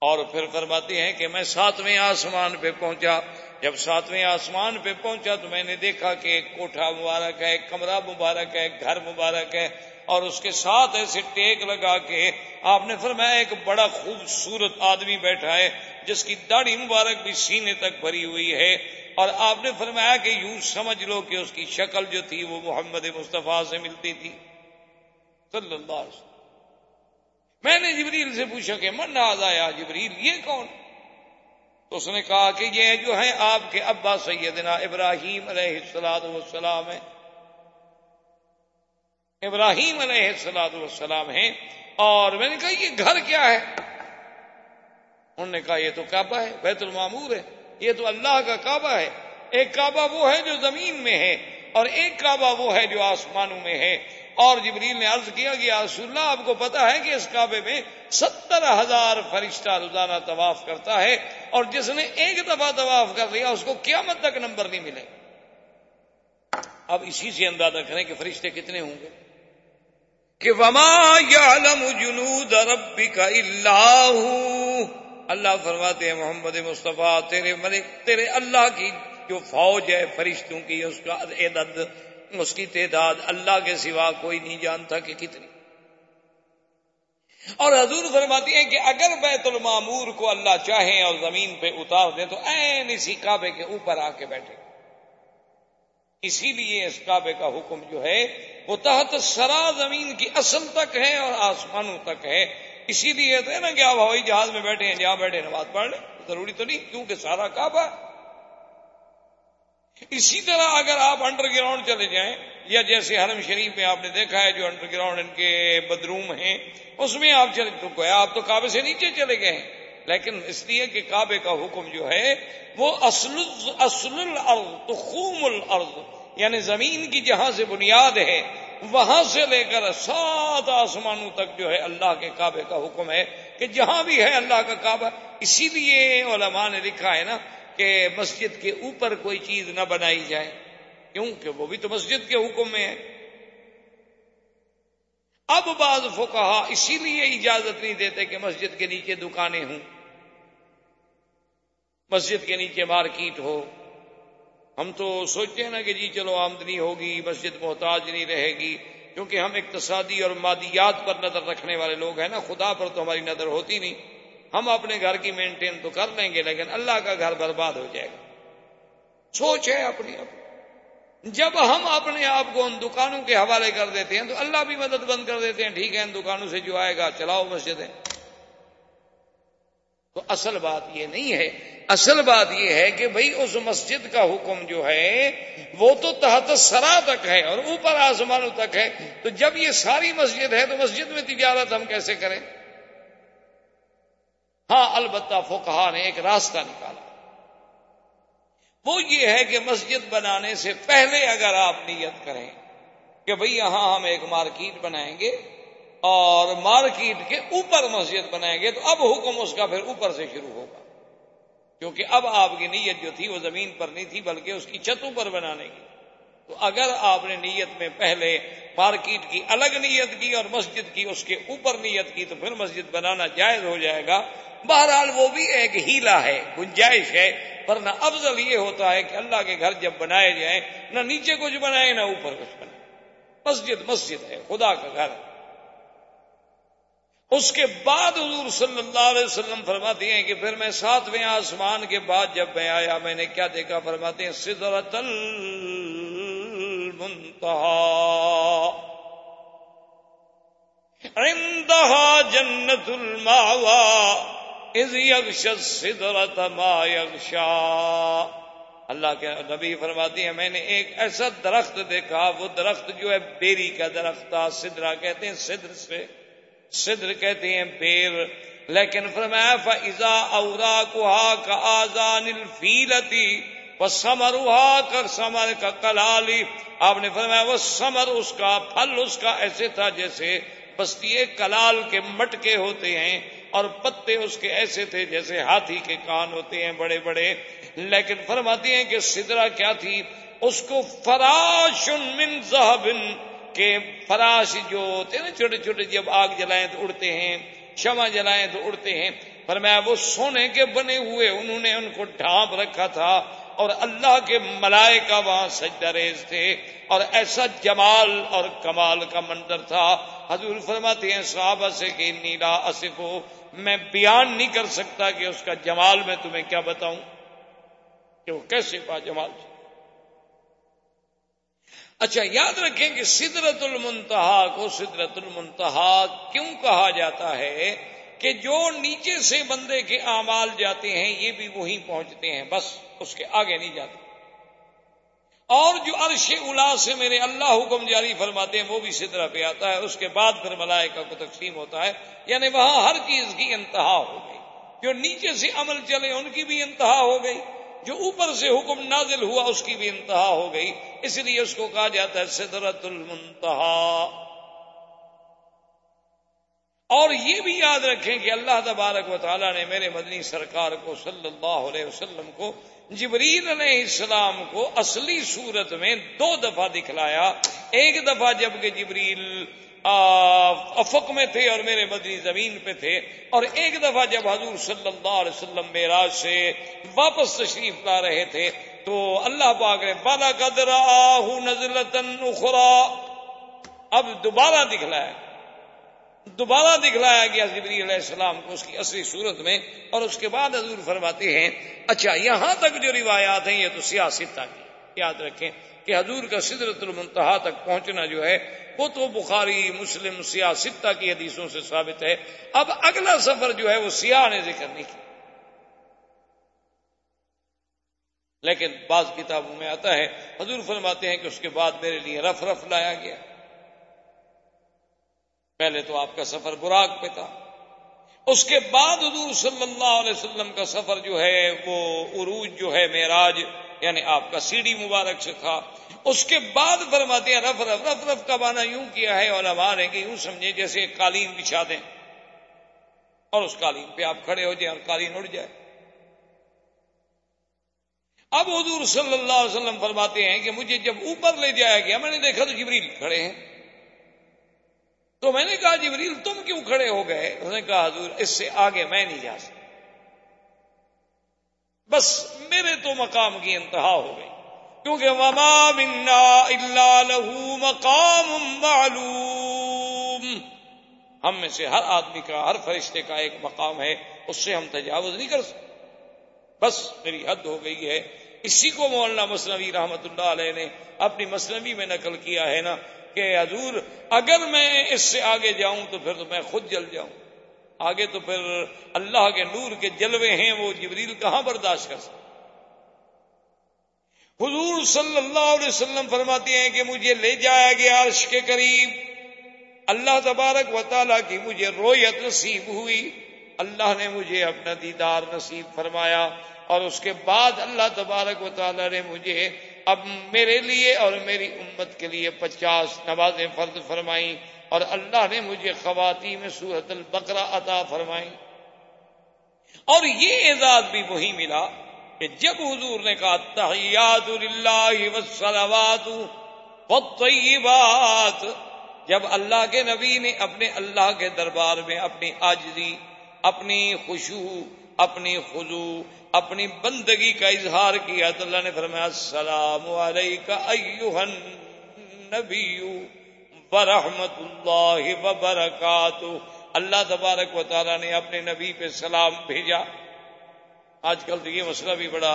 اور پھر فرماتے ہیں کہ میں ساتویں آسمان پہ پہنچا۔ جب ساتویں آسمان پہ پہنچا تو میں نے دیکھا کہ ایک کوٹھا مبارک ہے، ایک کمرہ مبارک ہے، ایک گھر مبارک ہے۔ اور اس کے ساتھ ایسے ٹیک لگا کے آپ نے فرمایا ایک بڑا خوبصورت آدمی بیٹھا ہے جس کی داڑھی مبارک بھی سینے تک بھری ہوئی ہے اور آپ نے فرمایا کہ یوں سمجھ لو کہ اس کی شکل جو تھی وہ محمد مصطفیٰ سے ملتی تھی۔ صلی اللہ علیہ وسلم۔ میں نے جبریل سے پوچھا کہ من آیا جبریل، یہ کون؟ تو اس نے کہا کہ یہ جو ہے آپ کے ابا سیدنا ابراہیم علیہ السلام والسلام ہے ابراہیم علیہ السلاد والسلام ہیں اور میں نے کہا یہ گھر کیا ہے؟ انہوں نے کہا یہ تو کعبہ ہے، بیت المامور ہے، یہ تو اللہ کا کعبہ ہے۔ ایک کعبہ وہ ہے جو زمین میں ہے اور ایک کعبہ وہ ہے جو آسمانوں میں ہے۔ اور جبریل نے عرض کیا کہ رسول اللہ، آپ کو پتا ہے کہ اس کعبے میں ستر ہزار فرشتہ روزانہ طواف کرتا ہے اور جس نے ایک دفعہ طواف کر لیا، اس کو قیامت تک نمبر نہیں ملے۔ اب اسی سے اندازہ کریں کہ فرشتے کتنے ہوں گے۔ کہ وما جنود ربک اللہ اللہ فرماتے ہیں، محمد مصطفیٰ، تیرے ملک، تیرے اللہ کی جو فوج ہے، فرشتوں کی، اس کا عدد، اس کی تعداد، اللہ کے سوا کوئی نہیں جانتا کہ کتنی۔ اور حضور فرماتی ہیں کہ اگر بیت المامور کو اللہ چاہیں اور زمین پہ اتار دیں تو این اسی کعبے کے اوپر آ کے بیٹھے۔ اسی لیے اس کعبے کا حکم جو ہے وہ تحت سرا زمین کی اصل تک ہے اور آسمانوں تک ہے۔ اسی لیے تو ہے نا کہ آپ ہوائی جہاز میں بیٹھے ہیں، جہاں بیٹھے نماز پڑھ لیں ضروری تو نہیں، کیونکہ سارا کعبہ۔ اسی طرح اگر آپ انڈر گراؤنڈ چلے جائیں، یا جیسے حرم شریف میں آپ نے دیکھا ہے، جو انڈر گراؤنڈ ان کے بدروم ہیں، اس میں آپ چلے تو گیا آپ تو کعبے سے نیچے چلے گئے ہیں۔ لیکن اس لیے کہ کعبے کا حکم جو ہے وہ اصل اصل الارض، تخوم الارض یعنی زمین کی جہاں سے بنیاد ہے، وہاں سے لے کر سات آسمانوں تک جو ہے اللہ کے کعبے کا حکم ہے کہ جہاں بھی ہے اللہ کا کعبہ۔ اسی لیے علماء نے لکھا ہے نا کہ مسجد کے اوپر کوئی چیز نہ بنائی جائے کیوں کہ وہ بھی تو مسجد کے حکم میں ہے۔ اب بعض فکہ اسی لیے اجازت نہیں دیتے کہ مسجد کے نیچے دکانیں ہوں۔ مسجد کے نیچے مارکیٹ ہو۔ ہم تو سوچتے ہیں نا کہ جی چلو آمدنی ہوگی، مسجد محتاج نہیں رہے گی، کیونکہ ہم اقتصادی اور مادیات پر نظر رکھنے والے لوگ ہیں نا، خدا پر تو ہماری نظر ہوتی نہیں۔ ہم اپنے گھر کی مینٹین تو کر لیں گے، لیکن اللہ کا گھر برباد ہو جائے گا۔ سوچ ہے اپنی اپنی جب ہم اپنے آپ کو ان دکانوں کے حوالے کر دیتے ہیں تو اللہ بھی مدد بند کر دیتے ہیں، ٹھیک ہے، ان دکانوں سے جو آئے گا، چلاؤ مسجدیں۔ تو اصل بات یہ نہیں ہے۔ اصل بات یہ ہے کہ بھئی اس مسجد کا حکم جو ہے، وہ تو تحت سرا تک ہے اور اوپر آسمانوں تک ہے۔ تو جب یہ ساری مسجد ہے تو مسجد میں تجارت ہم کیسے کریں؟ ہاں البتہ فوکہ نے ایک راستہ نکالا۔ وہ یہ ہے کہ مسجد بنانے سے پہلے اگر آپ نیت کریں کہ بھئی یہاں ہم ایک مارکیٹ بنائیں گے اور مارکیٹ کے اوپر مسجد بنائیں گے تو اب حکم اس کا پھر اوپر سے شروع ہوگا۔ کیونکہ اب آپ کی نیت جو تھی وہ زمین پر نہیں تھی بلکہ اس کی چھتوں پر بنانے کی۔ تو اگر آپ نے نیت میں پہلے مارکیٹ کی الگ نیت کی اور مسجد کی اس کے اوپر نیت کی تو پھر مسجد بنانا جائز ہو جائے گا۔ بہرحال وہ بھی ایک ہیلا ہے، گنجائش ہے۔ ورنہ افضل یہ ہوتا ہے کہ اللہ کے گھر جب بنائے جائیں، نہ نیچے کچھ بنائے، نہ اوپر کچھ بنائے۔ مسجد مسجد ہے، خدا کا گھر۔ اس کے بعد حضور صلی اللہ علیہ وسلم فرماتے ہیں کہ پھر میں ساتویں آسمان کے بعد جب میں آیا، میں نے کیا دیکھا؟ فرماتے ہیں سدرت عندها جنت الماوا اذ یغش سدرت ما یغشا۔ اللہ کے نبی فرماتی ہیں، میں نے ایک ایسا درخت دیکھا، وہ درخت جو ہے بیری کا درخت تھا سدرا کہتے ہیں، سدر سے۔ صدر کہتے ہیں پیر، لیکن فرمایا فضا اورا کوہا کا آزان الفیلتی وہ سمروہا کر سمر کا کلالی آپ نے فرمایا وہ سمر اس کا، پھل اس کا ایسے تھا جیسے بستی کلال کے مٹکے ہوتے ہیں اور پتے اس کے ایسے تھے جیسے ہاتھی کے کان ہوتے ہیں بڑے بڑے۔ لیکن فرماتی ہیں کہ سدرا کیا تھی؟ اس کو فراش من زہبن کہ فراش جو ہوتے ہیں نا، چھوٹے چھوٹے جب آگ جلائیں تو اڑتے ہیں، شمع جلائیں تو اڑتے ہیں۔ پر میں وہ سونے کے بنے ہوئے انہوں نے ان کو ڈھانپ رکھا تھا اور اللہ کے ملائکہ وہاں سجدہ ریز تھے۔ اور ایسا جمال اور کمال کا منظر تھا۔ حضور فرماتے ہیں، صحابہ سے کہ نیلا اصف ہو میں بیان نہیں کر سکتا کہ اس کا جمال میں تمہیں کیا بتاؤں کہ وہ کیسے پا جمال تھا اچھا یاد رکھیں کہ سدرت المنتہا کو سدرت المنتہا کیوں کہا جاتا ہے کہ جو نیچے سے بندے کے اعمال جاتے ہیں، یہ بھی وہیں پہنچتے ہیں، بس اس کے آگے نہیں جاتے۔ اور جو عرش الا سے میرے اللہ حکم جاری فرماتے ہیں، وہ بھی سدرا پہ آتا ہے، اس کے بعد پھر ملائکہ کو تقسیم ہوتا ہے۔ یعنی وہاں ہر چیز کی انتہا ہو گئی۔ جو نیچے سے عمل چلے، ان کی بھی انتہا ہو گئی۔ جو اوپر سے حکم نازل ہوا اس کی بھی انتہا ہو گئی۔ اس لیے اس کو کہا جاتا ہے سدرت المنتہا۔ اور یہ بھی یاد رکھیں کہ اللہ تبارک و تعالیٰ نے میرے مدنی سرکار کو صلی اللہ علیہ وسلم کو، جبریل علیہ السلام کو اصلی صورت میں دو دفعہ دکھلایا۔ ایک دفعہ جبکہ جبریل افق میں تھے اور میرے مدنی زمین پہ تھے۔ اور ایک دفعہ جب حضور صلی اللہ علیہ وسلم میراج سے واپس تشریف لا رہے تھے، تو اللہ پاک نے بالا قدر نزلتن اخرا اب دوبارہ دکھلایا۔ دوبارہ دکھلایا گیا جبری علیہ السلام کو اس کی اصلی صورت میں۔ اور اس کے بعد حضور فرماتے ہیں اچھا یہاں تک جو روایات ہیں، یہ تو سیاست کی یاد رکھیں کہ حضور کا سدرت المنتہا تک پہنچنا جو ہے وہ تو بخاری، مسلم، سیاہ ستہ کی حدیثوں سے ثابت ہے۔ اب اگلا سفر جو ہے وہ سیاہ نے ذکر نہیں کیا۔ لیکن بعض کتابوں میں آتا ہے، حضور فرماتے ہیں کہ اس کے بعد میرے لیے رف رف لایا گیا۔ پہلے تو آپ کا سفر براغ پہ تھا۔ اس کے بعد حضور صلی اللہ علیہ وسلم کا سفر جو ہے وہ عروج جو ہے، معراج۔ یعنی آپ کا سیڑھی مبارک سے تھا۔ اس کے بعد فرماتے ہیں، رف رف رف رف کا بانا یوں کیا ہے اور ہمارے کہ یوں سمجھے جیسے ایک قالین بچھا دیں۔ اور اس قالین پہ آپ کھڑے ہو جائیں اور قالین اڑ جائے۔ اب حضور صلی اللہ علیہ وسلم فرماتے ہیں کہ مجھے جب اوپر لے جایا گیا، میں نے دیکھا تو جبریل کھڑے ہیں۔ تو میں نے کہا، جبریل تم کیوں کھڑے ہو گئے؟ اس نے کہا، حضور، اس سے آگے میں نہیں جا سکتا۔ بس میرے تو مقام کی انتہا ہو گئی۔ کیونکہ وما منا اللہ لہو مقام معلوم۔ ہم میں سے ہر آدمی کا، ہر فرشتے کا ایک مقام ہے، اس سے ہم تجاوز نہیں کر سکتے۔ بس میری حد ہو گئی ہے۔ اسی کو مولانا مصنوی رحمت اللہ علیہ نے اپنی مصنوی میں نقل کیا ہے نا کہ حضور، اگر میں اس سے آگے جاؤں تو پھر تو میں خود جل جاؤں۔ آگے تو پھر اللہ کے نور کے جلوے ہیں، وہ جبریل کہاں برداشت کر سکتے حضور صلی اللہ علیہ وسلم فرماتے ہیں کہ مجھے لے جایا گیا عرش کے قریب۔ اللہ تبارک و تعالیٰ کی مجھے رویت نصیب ہوئی۔ اللہ نے مجھے اپنا دیدار نصیب فرمایا اور اس کے بعد اللہ تبارک و تعالیٰ نے مجھے اب میرے لیے اور میری امت کے لیے پچاس نوازیں فرد فرمائی اور اللہ نے مجھے خواتین میں سورت البقرہ عطا فرمائی۔ اور یہ اعزاز بھی وہی ملا کہ جب حضور نے کہا، تحیات اللہ وسلوات والطیبات، جب اللہ کے نبی نے اپنے اللہ کے دربار میں اپنی آجری اپنی خوشو اپنی خزو اپنی بندگی کا اظہار کیا تو اللہ نے فرمایا، السلام علیکم نبی برحمت اللہ وبرکاتہ۔ اللہ تبارک و تعالیٰ نے اپنے نبی پہ سلام بھیجا۔ آج کل تو یہ مسئلہ بھی بڑا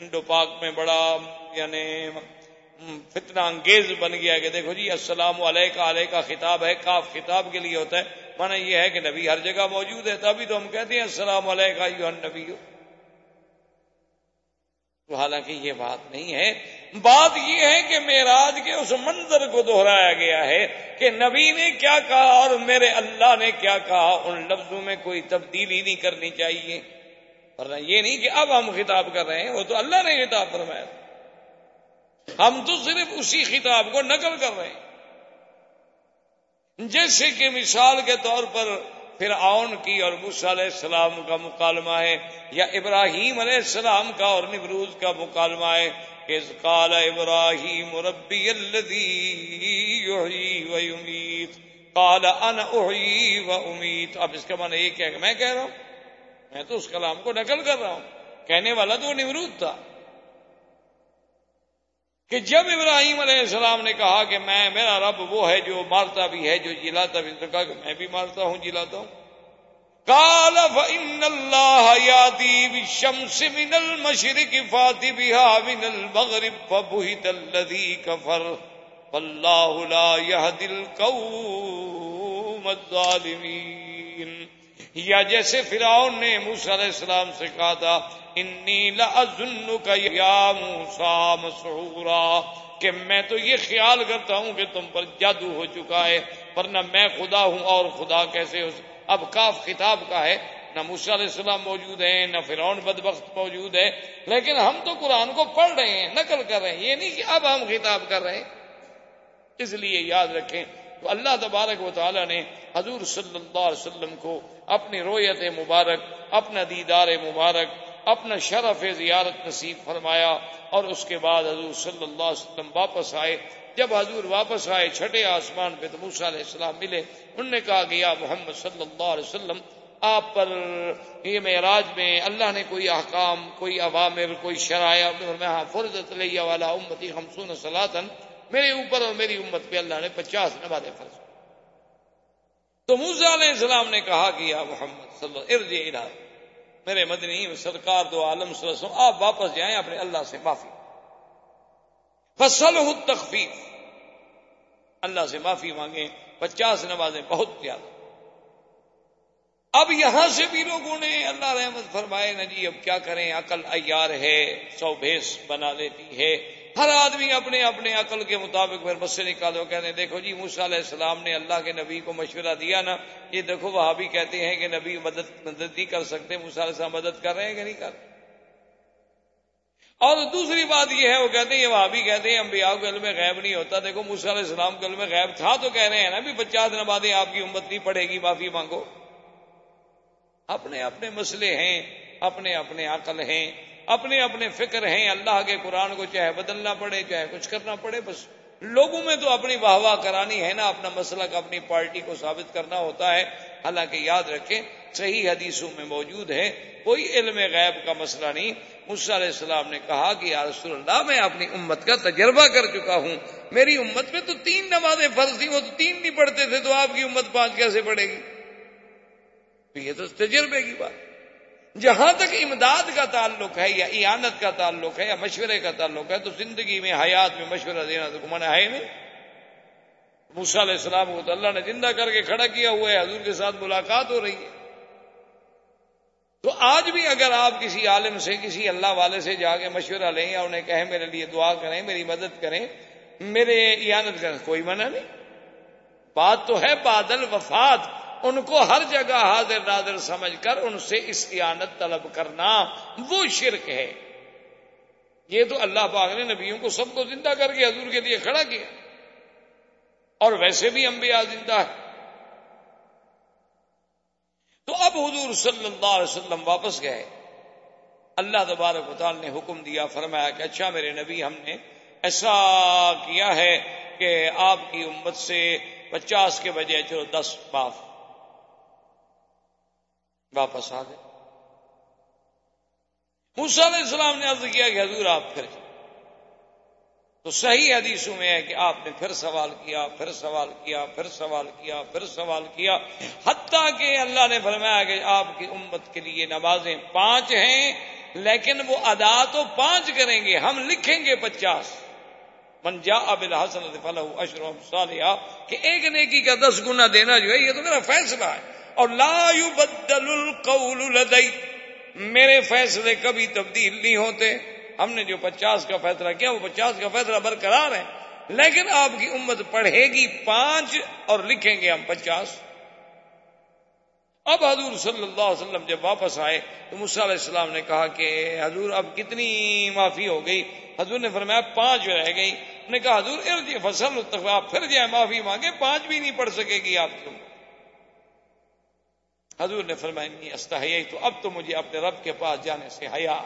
انڈو پاک میں بڑا یعنی فتنہ انگیز بن گیا کہ دیکھو جی السلام علیہ علیہ کا خطاب ہے، کاف خطاب کے لیے ہوتا ہے۔ مانا یہ ہے کہ نبی ہر جگہ موجود ہے، تبھی تو ہم کہتے ہیں السلام علیہ نبی تو حالانکہ یہ بات نہیں ہے بات یہ ہے کہ میراج کے اس منظر کو دہرایا گیا ہے کہ نبی نے کیا کہا اور میرے اللہ نے کیا کہا، ان لفظوں میں کوئی تبدیلی نہیں کرنی چاہیے۔ ورنہ یہ نہیں کہ اب ہم خطاب کر رہے ہیں، وہ تو اللہ نے خطاب فرمایا۔ ہم تو صرف اسی خطاب کو نقل کر رہے ہیں۔ جیسے کہ مثال کے طور پر پھر آن کی اور مس علیہ السلام کا مکالمہ ہے یا ابراہیم علیہ السلام کا اور نبروز کا مکالمہ ہے۔ کہ کال ابراہیم ربی امید کال ان و امید اب اس کا من یہ کہ میں کہہ رہا ہوں؟ میں تو اس کلام کو نقل کر رہا ہوں. کہنے والا تو نمرود تھا. کہ جب ابراہیم علیہ السلام نے کہا کہ میں، میرا رب وہ ہے جو مارتا بھی ہے، جو جلاتا بھی تو کہا کہ میں بھی مارتا ہوں، جلاتا ہوں۔ کال ان اللہ یادی شمس من المشرق فاتی بها من المغرب فبہت الذی کفر واللہ لا يهدي القوم الظالمین یا جیسے فرعون نے موسی علیہ السلام سے کہا تھا، انی لأظنک یا موسیٰ مسعورا کہ میں تو یہ خیال کرتا ہوں کہ تم پر جادو ہو چکا ہے، ورنہ میں خدا ہوں اور خدا کیسے ہو سکتا اب کاف خطاب کا ہے، نہ موسیٰ علیہ السلام موجود ہیں، نہ فرعون بدبخت موجود ہے لیکن ہم تو قرآن کو پڑھ رہے ہیں، نقل کر رہے ہیں، یہ نہیں کہ اب ہم خطاب کر رہے ہیں۔ اس لیے یاد رکھیں تو اللہ تبارک و تعالیٰ نے حضور صلی اللہ علیہ وسلم کو اپنی رویت مبارک، اپنا دیدار مبارک، اپنا شرف زیارت نصیب فرمایا اور اس کے بعد حضور صلی اللہ علیہ وسلم واپس آئے۔ جب حضور واپس آئے، چھٹے آسمان پہ تو موسا علیہ السلام ملے۔ انہوں نے کہا گیا محمد صلی اللہ علیہ وسلم، آپ پر یہ معراج میں اللہ نے کوئی احکام، کوئی عوامر، کوئی شرائع میں ہاں فرضت والا امتی ہمسون سلاطن میرے اوپر اور میری امت پہ اللہ نے پچاس نمازیں فرض تو موسا علیہ السلام نے کہا کہ یا محمد صلی اللہ ارج میرے مدنی سرکار دو عالم صلی اللہ علیہ وسلم، آپ واپس جائیں، اپنے اللہ سے معافی۔ فصل ہو تخفیف اللہ سے معافی مانگیں، پچاس نمازیں بہت زیادہ۔ اب یہاں سے بھی لوگوں نے اللہ رحمت فرمائے نا جی اب کیا کریں؟ عقل ایار ہے، سو بھیس بنا لیتی ہے۔ ہر آدمی اپنے اپنے عقل کے مطابق پھر بس سے نکالو کہتے ہیں دیکھو جی موسا علیہ السلام نے اللہ کے نبی کو مشورہ دیا نا۔ یہ دیکھو وہ بھی کہتے ہیں کہ نبی مدد مدد نہیں کر سکتے موسا علیہ السلام مدد کر رہے ہیں کہ نہیں کر رہے؟ اور دوسری بات یہ ہے، وہ کہتے ہیں وہاں بھی کہتے ہیں، انبیاء کو علم غیب نہیں ہوتا۔ دیکھو موسیٰ علیہ السلام کو علم غیب تھا تو کہہ رہے ہیں نا، بھی پچاس نمازیں آپ کی امت نہیں پڑے گی، معافی مانگو۔ اپنے اپنے مسئلے ہیں، اپنے اپنے عقل ہیں، اپنے اپنے فکر ہیں۔ اللہ کے قرآن کو چاہے بدلنا پڑے، چاہے کچھ کرنا پڑے، بس لوگوں میں تو اپنی واہ واہ کرانی ہے نا، اپنا مسئلہ اپنی پارٹی کو ثابت کرنا ہوتا ہے۔ حالانکہ یاد رکھیں، صحیح حدیثوں میں موجود ہے، کوئی علم غیب کا مسئلہ نہیں۔ علیہ السلام نے کہا کہ یا رسول اللہ، میں اپنی امت کا تجربہ کر چکا ہوں۔ میری امت میں تو تین نمازیں فرض تھی وہ تو تین نہیں پڑھتے تھے، تو آپ کی امت پانچ کیسے پڑے گی؟ یہ تو تجربے کی بات۔ جہاں تک امداد کا تعلق ہے یا ایانت کا تعلق ہے یا مشورے کا تعلق ہے، تو زندگی میں، حیات میں مشورہ دینا تو منع ہے نہیں۔ موسا علیہ السلام کو تو اللہ نے زندہ کر کے کھڑا کیا ہوا ہے، حضور کے ساتھ ملاقات ہو رہی ہے۔ تو آج بھی اگر آپ کسی عالم سے، کسی اللہ والے سے جا کے مشورہ لیں یا انہیں کہیں میرے لیے دعا کریں، میری مدد کریں، میرے ایانت کریں، کوئی منع نہیں۔ بات تو ہے بادل وفات، ان کو ہر جگہ حاضر نادر سمجھ کر ان سے اس ایانت طلب کرنا وہ شرک ہے۔ یہ تو اللہ پاک نے نبیوں کو سب کو زندہ کر کے، حضور کے لیے کھڑا کیا۔ اور ویسے بھی انبیاء زندہ ہے تو اب حضور صلی اللہ علیہ وسلم واپس گئے۔ اللہ تبارک تعالی نے حکم دیا، فرمایا کہ اچھا میرے نبی، ہم نے ایسا کیا ہے کہ آپ کی امت سے پچاس کے بجائے چلو دس باف واپس آ گئے۔ علیہ السلام نے عرض کیا کہ حضور آپ پھر تو صحیح حدیثوں میں ہے کہ آپ نے پھر سوال کیا، پھر سوال کیا، پھر سوال کیا، پھر سوال کیا، حتیٰ کہ اللہ نے فرمایا کہ آپ کی امت کے لیے نمازیں پانچ ہیں، لیکن وہ ادا تو پانچ کریں گے، ہم لکھیں گے پچاس۔ منجا اب الحسن فلاح اشرم صالحہ، کہ ایک نیکی کا دس گنا دینا جو ہے، یہ تو میرا فیصلہ ہے۔ اور لا بدل القول لدئی میرے فیصلے کبھی تبدیل نہیں ہوتے۔ ہم نے جو پچاس کا فیصلہ کیا، وہ پچاس کا فیصلہ برقرار ہے۔ لیکن آپ کی امت پڑھے گی پانچ اور لکھیں گے ہم پچاس۔ اب حضور صلی اللہ علیہ وسلم جب واپس آئے تو علیہ السلام نے کہا کہ حضور اب کتنی معافی ہو گئی۔ حضور نے فرمایا پانچ رہ گئی۔ نے کہا حضور فصل آپ پھر جائے معافی مانگے، پانچ بھی نہیں پڑھ سکے گی آپ کو حضور نے فرمایا استحیی تو اب تو مجھے اپنے رب کے پاس جانے سے حیا۔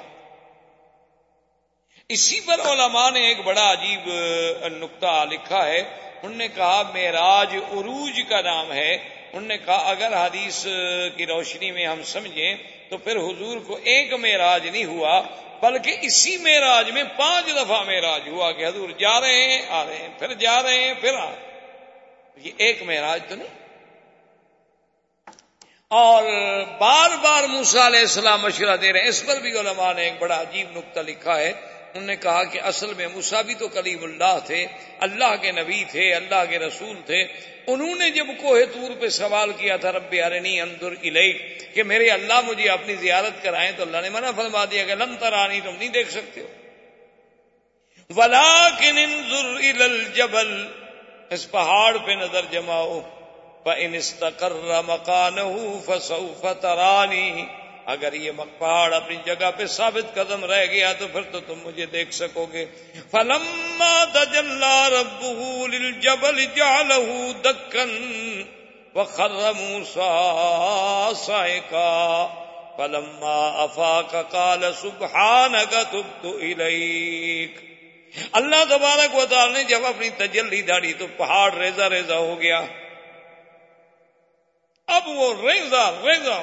اسی پر علماء نے ایک بڑا عجیب نقطہ لکھا ہے۔ انہوں نے کہا، معراج عروج کا نام ہے۔ انہوں نے کہا، اگر حدیث کی روشنی میں ہم سمجھیں تو پھر حضور کو ایک معراج نہیں ہوا، بلکہ اسی معراج میں پانچ دفعہ معراج ہوا کہ حضور جا رہے ہیں، آ رہے ہیں، پھر جا رہے ہیں، پھر آ رہے ہیں۔ یہ ایک معراج تو نہیں۔ اور بار بار موسا علیہ السلام مشورہ دے رہے ہیں۔ اس پر بھی علماء نے ایک بڑا عجیب نقطہ لکھا ہے۔ انہوں نے کہا کہ اصل میں بھی تو کلیم اللہ تھے، اللہ کے نبی تھے، اللہ کے رسول تھے۔ انہوں نے جب کوہ تور پہ سوال کیا تھا، رب ارنی اندر الئی کہ میرے اللہ مجھے اپنی زیارت کرائیں، تو اللہ نے منع فرما دیا کہ لم ترانی، تم نہیں دیکھ سکتے ہو۔ ولا الجبل، اس پہاڑ پہ نظر جماؤ۔ استقر مکان فسوف ترانی اگر یہ پہاڑ اپنی جگہ پہ ثابت قدم رہ گیا تو پھر تو تم مجھے دیکھ سکو گے۔ فلما تجلا ربه للجبل جعله دکن وخر موسى صائقا فلما افاق قال سبحانك تبت اليك اللہ تبارک و تعالی نے جب اپنی تجلی داڑی تو پہاڑ ریزا ریزا ہو گیا۔ اب وہ ریزا ریزا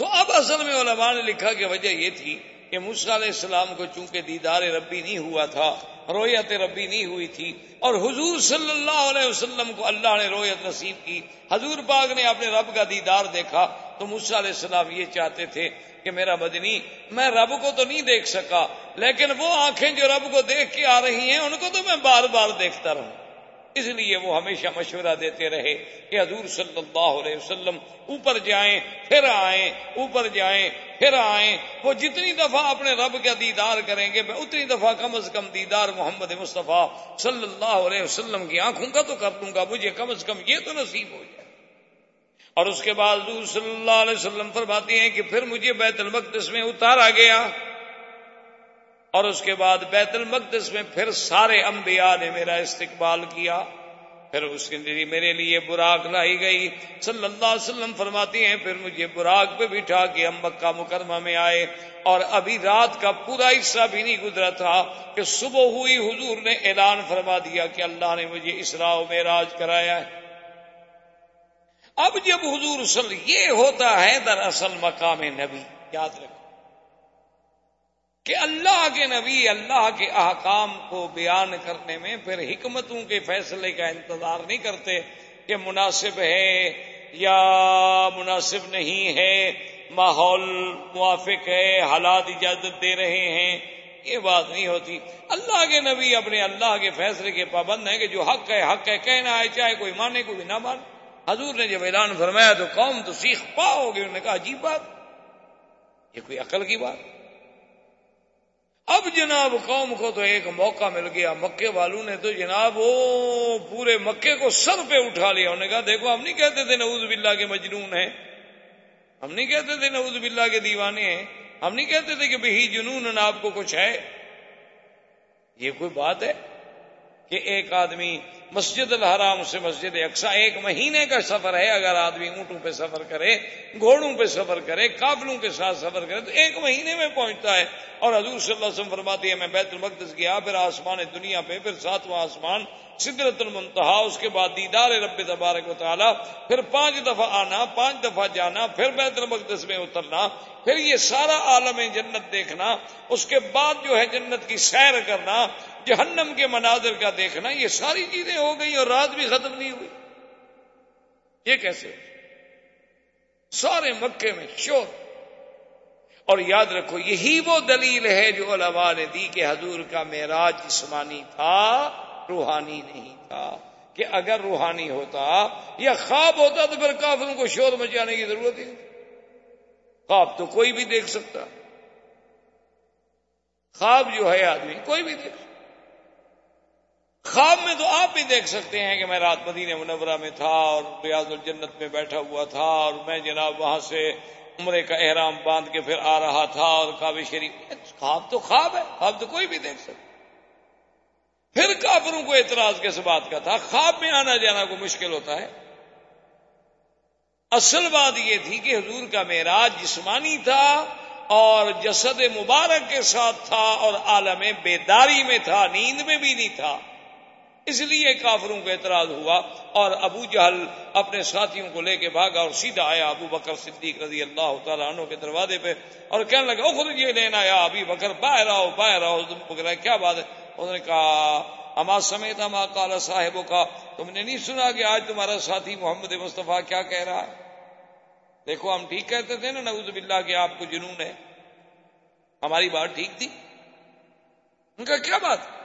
تو اب اصل میں علماء نے لکھا کہ وجہ یہ تھی کہ موسیٰ علیہ السلام کو چونکہ دیدار ربی نہیں ہوا تھا، رویت ربی نہیں ہوئی تھی، اور حضور صلی اللہ علیہ وسلم کو اللہ نے رویت نصیب کی، حضور پاک نے اپنے رب کا دیدار دیکھا تو موسیٰ علیہ السلام یہ چاہتے تھے کہ میرا بدنی میں رب کو تو نہیں دیکھ سکا، لیکن وہ آنکھیں جو رب کو دیکھ کے آ رہی ہیں، ان کو تو میں بار بار دیکھتا رہوں۔ اس لیے وہ ہمیشہ مشورہ دیتے رہے کہ حضور صلی اللہ علیہ وسلم اوپر جائیں، پھر آئیں، اوپر جائیں، پھر آئیں۔ وہ جتنی دفعہ اپنے رب کا دیدار کریں گے، میں اتنی دفعہ کم از کم دیدار محمد مصطفیٰ صلی اللہ علیہ وسلم کی آنکھوں کا تو کر دوں گا، مجھے کم از کم یہ تو نصیب ہو جائے۔ اور اس کے بعد حضور صلی اللہ علیہ وسلم فرماتی ہیں کہ پھر مجھے بیت المقدس میں اتارا گیا۔ اور اس کے بعد بیت المقدس میں پھر سارے انبیاء نے میرا استقبال کیا۔ پھر اس کے لیے میرے لیے براق لائی گئی۔ صلی اللہ علیہ وسلم فرماتی ہیں، پھر مجھے براق پہ بٹھا کے ہم مکہ مکرمہ میں آئے۔ اور ابھی رات کا پورا حصہ بھی نہیں گزرا تھا کہ صبح ہوئی حضور نے اعلان فرما دیا کہ اللہ نے مجھے اسراء میں راج کرایا ہے۔ اب جب حضور صلی یہ ہوتا ہے، دراصل مقام نبی، یاد رکھو۔ کہ اللہ کے نبی، اللہ کے احکام کو بیان کرنے میں پھر حکمتوں کے فیصلے کا انتظار نہیں کرتے کہ مناسب ہے یا مناسب نہیں ہے، ماحول موافق ہے، حالات اجازت دے رہے ہیں، یہ بات نہیں ہوتی۔ اللہ کے نبی اپنے اللہ کے فیصلے کے پابند ہیں کہ جو حق ہے حق ہے، کہنا ہے، چاہے کوئی مانے، کوئی نہ مانے۔ حضور نے جب اعلان فرمایا تو قوم تو سیکھ پاؤ گے، انہوں نے کہا عجیب بات، یہ کوئی عقل کی بات۔ اب جناب قوم کو تو ایک موقع مل گیا، مکے والوں نے تو جناب وہ پورے مکے کو سر پہ اٹھا لیا۔ انہوں نے کہا، دیکھو، ہم نہیں کہتے تھے نعوذ باللہ کے مجنون ہیں۔ ہم نہیں کہتے تھے نعوذ باللہ کے دیوانے ہیں۔ ہم نہیں کہتے تھے کہ بہی جنون آپ کو کچھ ہے۔ یہ کوئی بات ہے کہ ایک آدمی مسجد الحرام سے مسجد اقسا ایک مہینے کا سفر ہے، اگر آدمی اونٹوں پہ سفر کرے، گھوڑوں پہ سفر کرے، قابلوں کے ساتھ سفر کرے، تو ایک مہینے میں پہنچتا ہے۔ اور حضور صلی اللہ علیہ وسلم فرماتی ہے میں بیت المقدس گیا، پھر آسمان دنیا پہ، پھر ساتواں آسمان، سدرت المنتہا، اس کے بعد دیدار رب تبارک و تعالیٰ، پھر پانچ دفعہ آنا، پانچ دفعہ جانا، پھر بیت المقدس میں اترنا، پھر یہ سارا عالم جنت دیکھنا، اس کے بعد جو ہے جنت کی سیر کرنا جہنم کے مناظر کا دیکھنا، یہ ساری چیزیں ہو گئی اور رات بھی ختم نہیں ہوئی۔ یہ کیسے سارے مکے میں شور۔ اور یاد رکھو، یہی وہ دلیل ہے جو علماء نے دی کہ حضور کا معراج جسمانی تھا، روحانی نہیں تھا۔ کہ اگر روحانی ہوتا یا خواب ہوتا تو پھر کافروں کو شور مچانے کی ضرورت ہی خواب تو کوئی بھی دیکھ سکتا۔ خواب جو ہے آدمی، کوئی بھی دیکھ۔ خواب میں تو آپ بھی دیکھ سکتے ہیں کہ میں رات مدینہ منورہ میں تھا اور ریاض الجنت میں بیٹھا ہوا تھا اور میں جناب وہاں سے عمرے کا احرام باندھ کے پھر آ رہا تھا اور کابل شریف خواب تو خواب ہے، خواب تو کوئی بھی دیکھ سکتا۔ پھر کافروں کو اعتراض کس بات کا تھا؟ خواب میں آنا جانا کو مشکل ہوتا ہے۔ اصل بات یہ تھی کہ حضور کا معراج جسمانی تھا اور جسد مبارک کے ساتھ تھا اور عالم بیداری میں تھا، نیند میں بھی نہیں تھا۔ اس لیے کافروں کو اعتراض ہوا اور ابو جہل اپنے ساتھیوں کو لے کے بھاگا اور سیدھا آیا ابو بکر صدیق رضی اللہ تعالیٰ عنہ کے دروازے پہ اور کہنے لگا خود یہ لینا آیا ابھی بکر، باہر آؤ باہر آؤ۔ تم کیا بات ہے؟ انہوں نے کہا، ہما سمیت ہما کالا صاحبوں کا تم نے نہیں سنا کہ آج تمہارا ساتھی محمد مصطفیٰ کیا کہہ رہا ہے؟ دیکھو، ہم ٹھیک کہتے تھے نا، نعوذ باللہ کہ آپ کو جنون ہے۔ ہماری بات ٹھیک تھی۔ ان کا کیا بات؟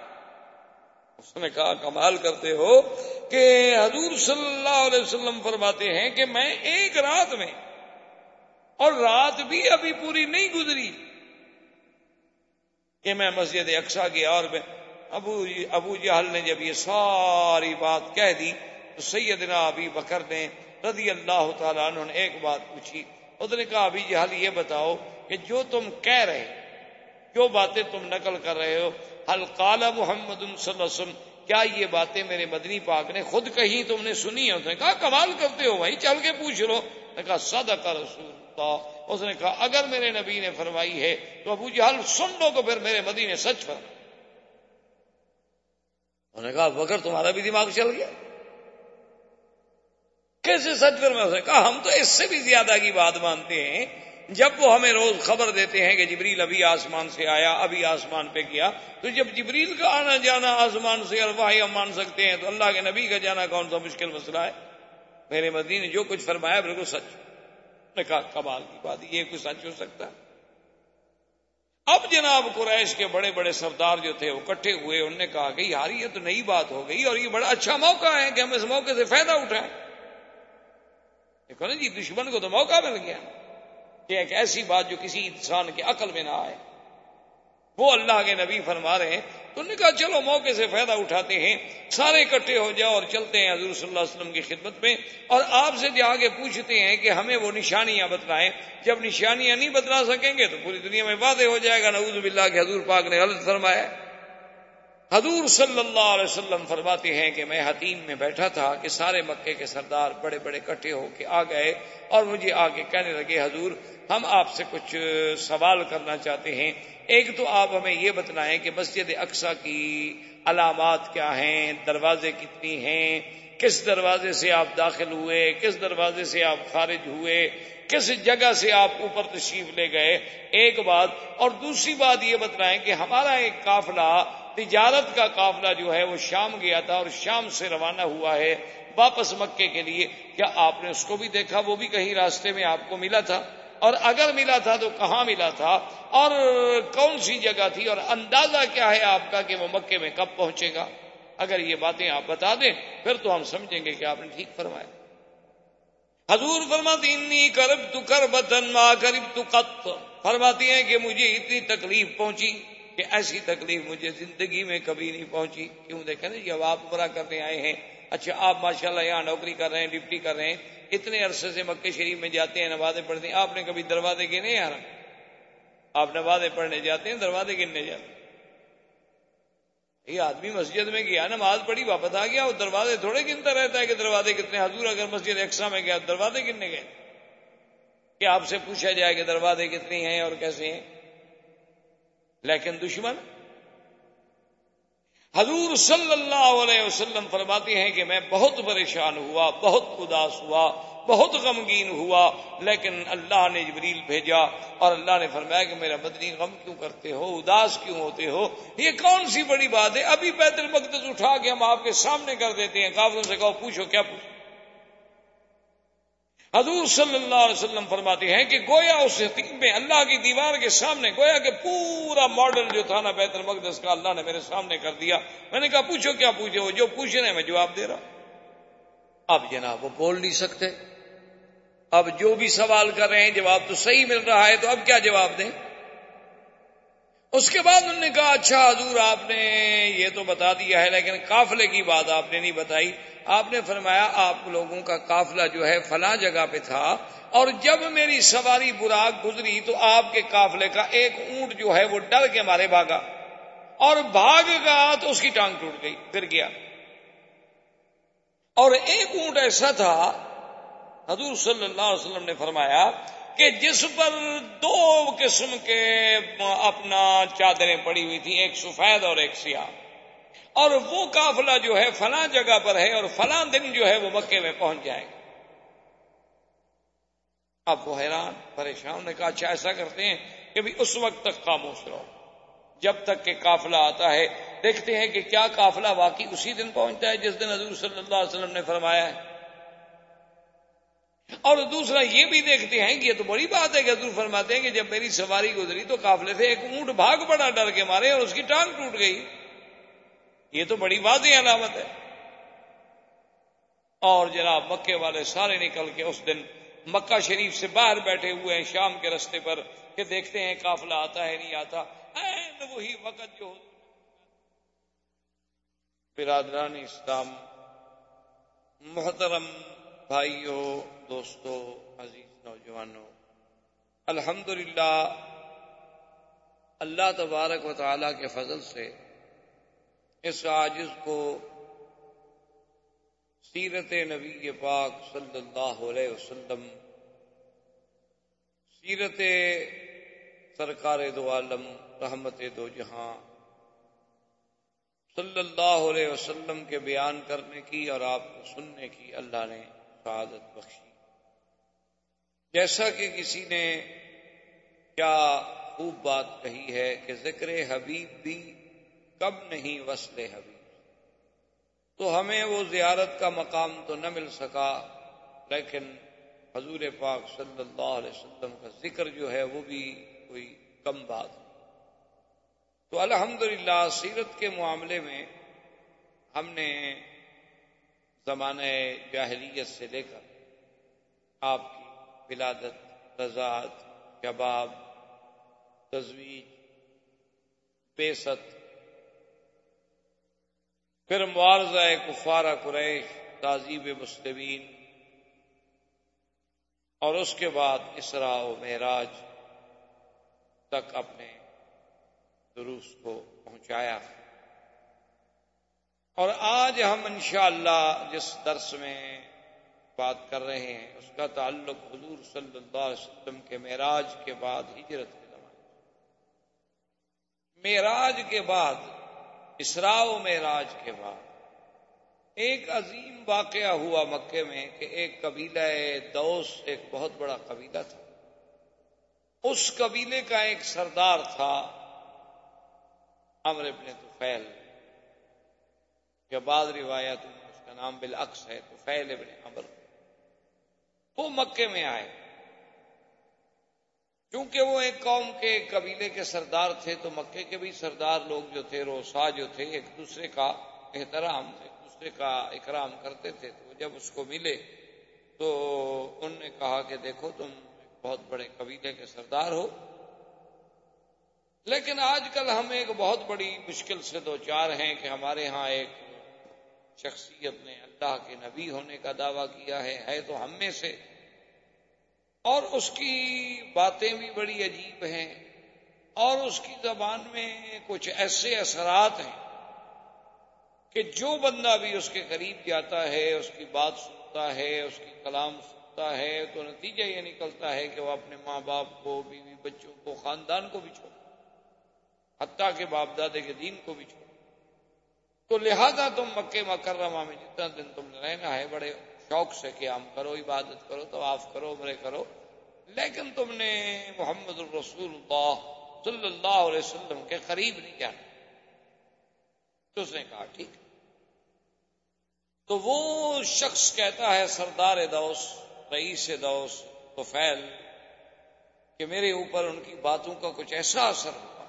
اس نے کہا، کمال کرتے ہو کہ حضور صلی اللہ علیہ وسلم فرماتے ہیں کہ میں ایک رات میں اور رات بھی ابھی پوری نہیں گزری کہ میں مسجد اقسا گیا اور میں ابو جی- ابو جہل نے جب یہ ساری بات کہہ دی تو سیدنا ابھی بکر نے رضی اللہ تعالیٰ عنہ نے ایک بات پوچھی. اس نے کہا ابھی جہل یہ بتاؤ کہ جو تم کہہ رہے جو باتیں تم نقل کر رہے ہو؟ القال محمد صلی اللہ علیہ وسلم، کیا یہ باتیں میرے مدنی پاک نے خود کہیں تم نے سنی ہے اس نے کہا کمال کرتے ہو بھائی چل کے پوچھ لو۔ نے کہا، صدق رسول اللہ۔ اس نے کہا، اگر میرے نبی نے فرمائی ہے تو ابو جہل سن لو تو پھر میرے مدی نے سچ فرمایا۔ انہوں نے کہا بکر تمہارا بھی دماغ چل گیا؟ کیسے سچ فرمایا؟ اس نے کہا، ہم تو اس سے بھی زیادہ کی بات مانتے ہیں۔ جب وہ ہمیں روز خبر دیتے ہیں کہ جبریل ابھی آسمان سے آیا، ابھی آسمان پہ گیا، تو جب جبریل کا آنا جانا آسمان سے الواحی ہم مان سکتے ہیں، تو اللہ کے نبی کا جانا کون سا مشکل مسئلہ ہے؟ میرے مدی نے جو کچھ فرمایا بالکل سچ۔ نے کہا، کمال کی بات، یہ کچھ سچ ہو سکتا؟ ہے اب جناب قریش کے بڑے بڑے سردار جو تھے، وہ کٹھے ہوئے، انہوں نے کہا کہ یار، یہ تو نئی بات ہو گئی اور یہ بڑا اچھا موقع ہے کہ ہم اس موقع سے فائدہ اٹھائیں۔ دیکھو نا جی دشمن کو تو موقع مل گیا۔ کہ ایک ایسی بات جو کسی انسان کے عقل میں نہ آئے۔ وہ اللہ کے نبی فرما رہے ہیں، تو نے کہا، چلو موقع سے فائدہ اٹھاتے ہیں، سارے اکٹھے ہو جاؤ اور چلتے ہیں حضور صلی اللہ علیہ وسلم کی خدمت میں۔ اور آپ سے جا کے پوچھتے ہیں کہ ہمیں وہ نشانیاں بتلائیں۔ جب نشانیاں نہیں بتلا سکیں گے تو پوری دنیا میں واضح ہو جائے گا۔ نعوذ باللہ کہ حضور پاک نے غلط فرمایا۔ حضور صلی اللہ علیہ وسلم فرماتے ہیں کہ میں حتیم میں بیٹھا تھا کہ سارے مکے کے سردار بڑے بڑے کٹھے ہو کے آ گئے اور مجھے آ کے کہنے لگے، حضور، ہم آپ سے کچھ سوال کرنا چاہتے ہیں۔ ایک تو آپ ہمیں یہ بتلائیں کہ مسجد اقسا کی علامات کیا ہیں؟ دروازے کتنی ہیں؟ کس دروازے سے آپ داخل ہوئے؟ کس دروازے سے آپ خارج ہوئے؟ کس جگہ سے آپ اوپر تشریف لے گئے؟ ایک بات اور دوسری بات یہ بتلائیں کہ ہمارا ایک قافلہ تجارت کا قافلہ جو ہے وہ شام گیا تھا اور شام سے روانہ ہوا ہے واپس مکے کے لیے۔ کیا آپ نے اس کو بھی دیکھا؟ وہ بھی کہیں راستے میں آپ کو ملا تھا۔ اور اگر ملا تھا تو کہاں ملا تھا؟ اور کون سی جگہ تھی؟ اور اندازہ کیا ہے آپ کا کہ وہ مکے میں کب پہنچے گا؟ اگر یہ باتیں آپ بتا دیں، پھر تو ہم سمجھیں گے کہ آپ نے ٹھیک فرمایا۔ حضور فرماتی کرب تو کر بدن ماں کرب تو قط فرماتی ہیں کہ مجھے اتنی تکلیف پہنچی۔ کہ ایسی تکلیف مجھے زندگی میں کبھی نہیں پہنچی۔ کیوں دیکھیں نا جب آپ برا کرنے آئے ہیں۔ اچھا آپ ماشاءاللہ یہاں نوکری کر رہے ہیں، ڈپٹی کر رہے ہیں۔ اتنے عرصے سے مکے شریف میں جاتے ہیں، نمازیں پڑھتے ہیں۔ آپ نے کبھی دروازے گنے یار آپ نمازیں پڑھنے جاتے ہیں، دروازے گننے جاتے ہیں۔ یہ آدمی مسجد میں گیا، نماز پڑھی، واپس آ گیا وہ دروازے تھوڑے گنتا رہتا ہے کہ دروازے کتنے۔ حضور اگر مسجد اقسا میں گیا، دروازے گننے گئے۔ کہ آپ سے پوچھا جائے کہ دروازے کتنے ہیں اور کیسے ہیں؟ لیکن دشمن حضور صلی اللہ علیہ وسلم فرماتے ہیں کہ میں بہت پریشان ہوا، بہت اداس ہوا، بہت غمگین ہوا، لیکن اللہ نے جبریل بھیجا اور اللہ نے فرمایا کہ میرا بدنی غم کیوں کرتے ہو؟ اداس کیوں ہوتے ہو؟ یہ کون سی بڑی بات ہے؟ ابھی بیت المقدس اٹھا کے ہم آپ کے سامنے کر دیتے ہیں، کافروں سے کہو، پوچھو کیا پوچھو؟ حضور صلی اللہ علیہ وسلم فرماتے ہیں کہ گویا اس حقیق میں اللہ کی دیوار کے سامنے، گویا کہ پورا ماڈل جو تھا نا بیت المقدس کا، اللہ نے میرے سامنے کر دیا۔ میں نے کہا، پوچھو کیا پوچھے وہ جو پوچھ رہے ہیں میں جواب دے رہا اب جناب وہ بول نہیں سکتے۔ اب جو بھی سوال کر رہے ہیں جواب تو صحیح مل رہا ہے، تو اب کیا جواب دیں؟ اس کے بعد انہوں نے کہا اچھا حضور آپ نے یہ تو بتا دیا ہے، لیکن قافلے کی بات آپ نے نہیں بتائی. آپ نے فرمایا، آپ لوگوں کا قافلہ جو ہے فلاں جگہ پہ تھا، اور جب میری سواری براق گزری تو آپ کے قافلے کا ایک اونٹ جو ہے وہ ڈر کے مارے بھاگا، اور بھاگ گا تو اس کی ٹانگ ٹوٹ گئی گر گیا. اور ایک اونٹ ایسا تھا، حضور صلی اللہ علیہ وسلم نے فرمایا کہ جس پر دو قسم کے اپنا چادریں پڑی ہوئی تھی ایک سفید اور ایک سیاہ۔ اور وہ قافلہ جو ہے فلاں جگہ پر ہے اور فلاں دن جو ہے وہ مکے میں پہنچ جائے گا۔ اب وہ حیران، پریشان، نے کہا اچھا ایسا کرتے ہیں کہ بھی اس وقت تک خاموش رہو۔ جب تک کہ قافلہ آتا ہے، دیکھتے ہیں کہ کیا قافلہ واقعی اسی دن پہنچتا ہے جس دن حضور صلی اللہ علیہ وسلم نے فرمایا ہے۔ اور دوسرا یہ بھی دیکھتے ہیں کہ یہ تو بڑی بات ہے کہ حضور فرماتے ہیں کہ جب میری سواری گزری تو قافلے سے ایک اونٹ بھاگ پڑا، ڈر کے مارے اور اس کی ٹانگ ٹوٹ گئی۔ یہ تو بڑی واضح علامت ہے۔ اور جناب مکے والے سارے نکل کے اس دن مکہ شریف سے باہر بیٹھے ہوئے ہیں شام کے رستے پر کہ دیکھتے ہیں قافلہ آتا ہے، نہیں آتا۔ وہی وقت جو برادران اسلام، محترم بھائیوں دوستوں عزیز نوجوانوں الحمد اللہ تبارک و تعالی کے فضل سے اس عاجز کو سیرت نبی پاک صلی اللہ علیہ وسلم، سیرت سرکار دو عالم، رحمت دو جہاں، صلی اللہ علیہ وسلم کے بیان کرنے کی اور آپ کو سننے کی اللہ نے سعادت بخشی۔ جیسا کہ کسی نے کیا خوب بات کہی ہے کہ ذکر حبیب بھی کب نہیں وصل حبیب۔ تو ہمیں وہ زیارت کا مقام تو نہ مل سکا، لیکن حضور پاک صلی اللہ علیہ وسلم کا ذکر جو ہے وہ بھی کوئی کم بات۔ تو الحمدللہ سیرت کے معاملے میں ہم نے زمانۂ جاہلیت سے لے کر آپ کی ولادت رضاعت شباب تجویز بیست پھر معارضہ کفارہ قریش تعزیب مسلمین اور اس کے بعد اسرا و معراج تک اپنے دروس کو پہنچایا۔ اور آج ہم انشاءاللہ جس درس میں بات کر رہے ہیں، اس کا تعلق حضور صلی اللہ علیہ وسلم کے معراج کے بعد ہجرت کے زمانے معراج کے بعد اسرا و معراج کے بعد، ایک عظیم واقعہ ہوا مکے میں کہ ایک قبیلہ دوس ایک بہت بڑا قبیلہ تھا۔ اس قبیلے کا ایک سردار تھا امر ابن توفیل جو بعض روایت میں اس کا نام بالعکس ہے توفیل ابن امر وہ مکے میں آئے۔ کیونکہ وہ ایک قوم کے ایک قبیلے کے سردار تھے، تو مکے کے بھی سردار لوگ جو تھے، روسا جو تھے، ایک دوسرے کا احترام ایک دوسرے کا اکرام کرتے تھے۔ تو جب اس کو ملے، تو ان نے کہا کہ دیکھو، تم بہت بڑے قبیلے کے سردار ہو۔ لیکن آج کل ہم ایک بہت بڑی مشکل سے دو چار ہیں کہ ہمارے ہاں ایک شخصیت نے اللہ کے نبی ہونے کا دعویٰ کیا ہے ہے تو ہم میں سے۔ اور اس کی باتیں بھی بڑی عجیب ہیں۔ اور اس کی زبان میں کچھ ایسے اثرات ہیں کہ جو بندہ بھی اس کے قریب جاتا ہے، اس کی بات سنتا ہے، اس کی کلام سنتا ہے، تو نتیجہ یہ نکلتا ہے کہ وہ اپنے ماں باپ کو، بیوی بچوں کو، خاندان کو بھی چھوڑ حتیٰ کے باپ دادے کے دین کو بھی چھوڑ تو لہذا تم مکے مکرمہ میں جتنا دن تم رہنا ہے، بڑے شوق سے قیام کرو، عبادت کرو تو کرو مرے کرو۔ لیکن تم نے محمد الرسول اللہ صلی اللہ علیہ وسلم کے قریب نہیں جانا تو اس نے کہا، ٹھیک۔ تو وہ شخص کہتا ہے، سردار دوست رئیس دوس تو فیل کہ میرے اوپر ان کی باتوں کا کچھ ایسا اثر ہوا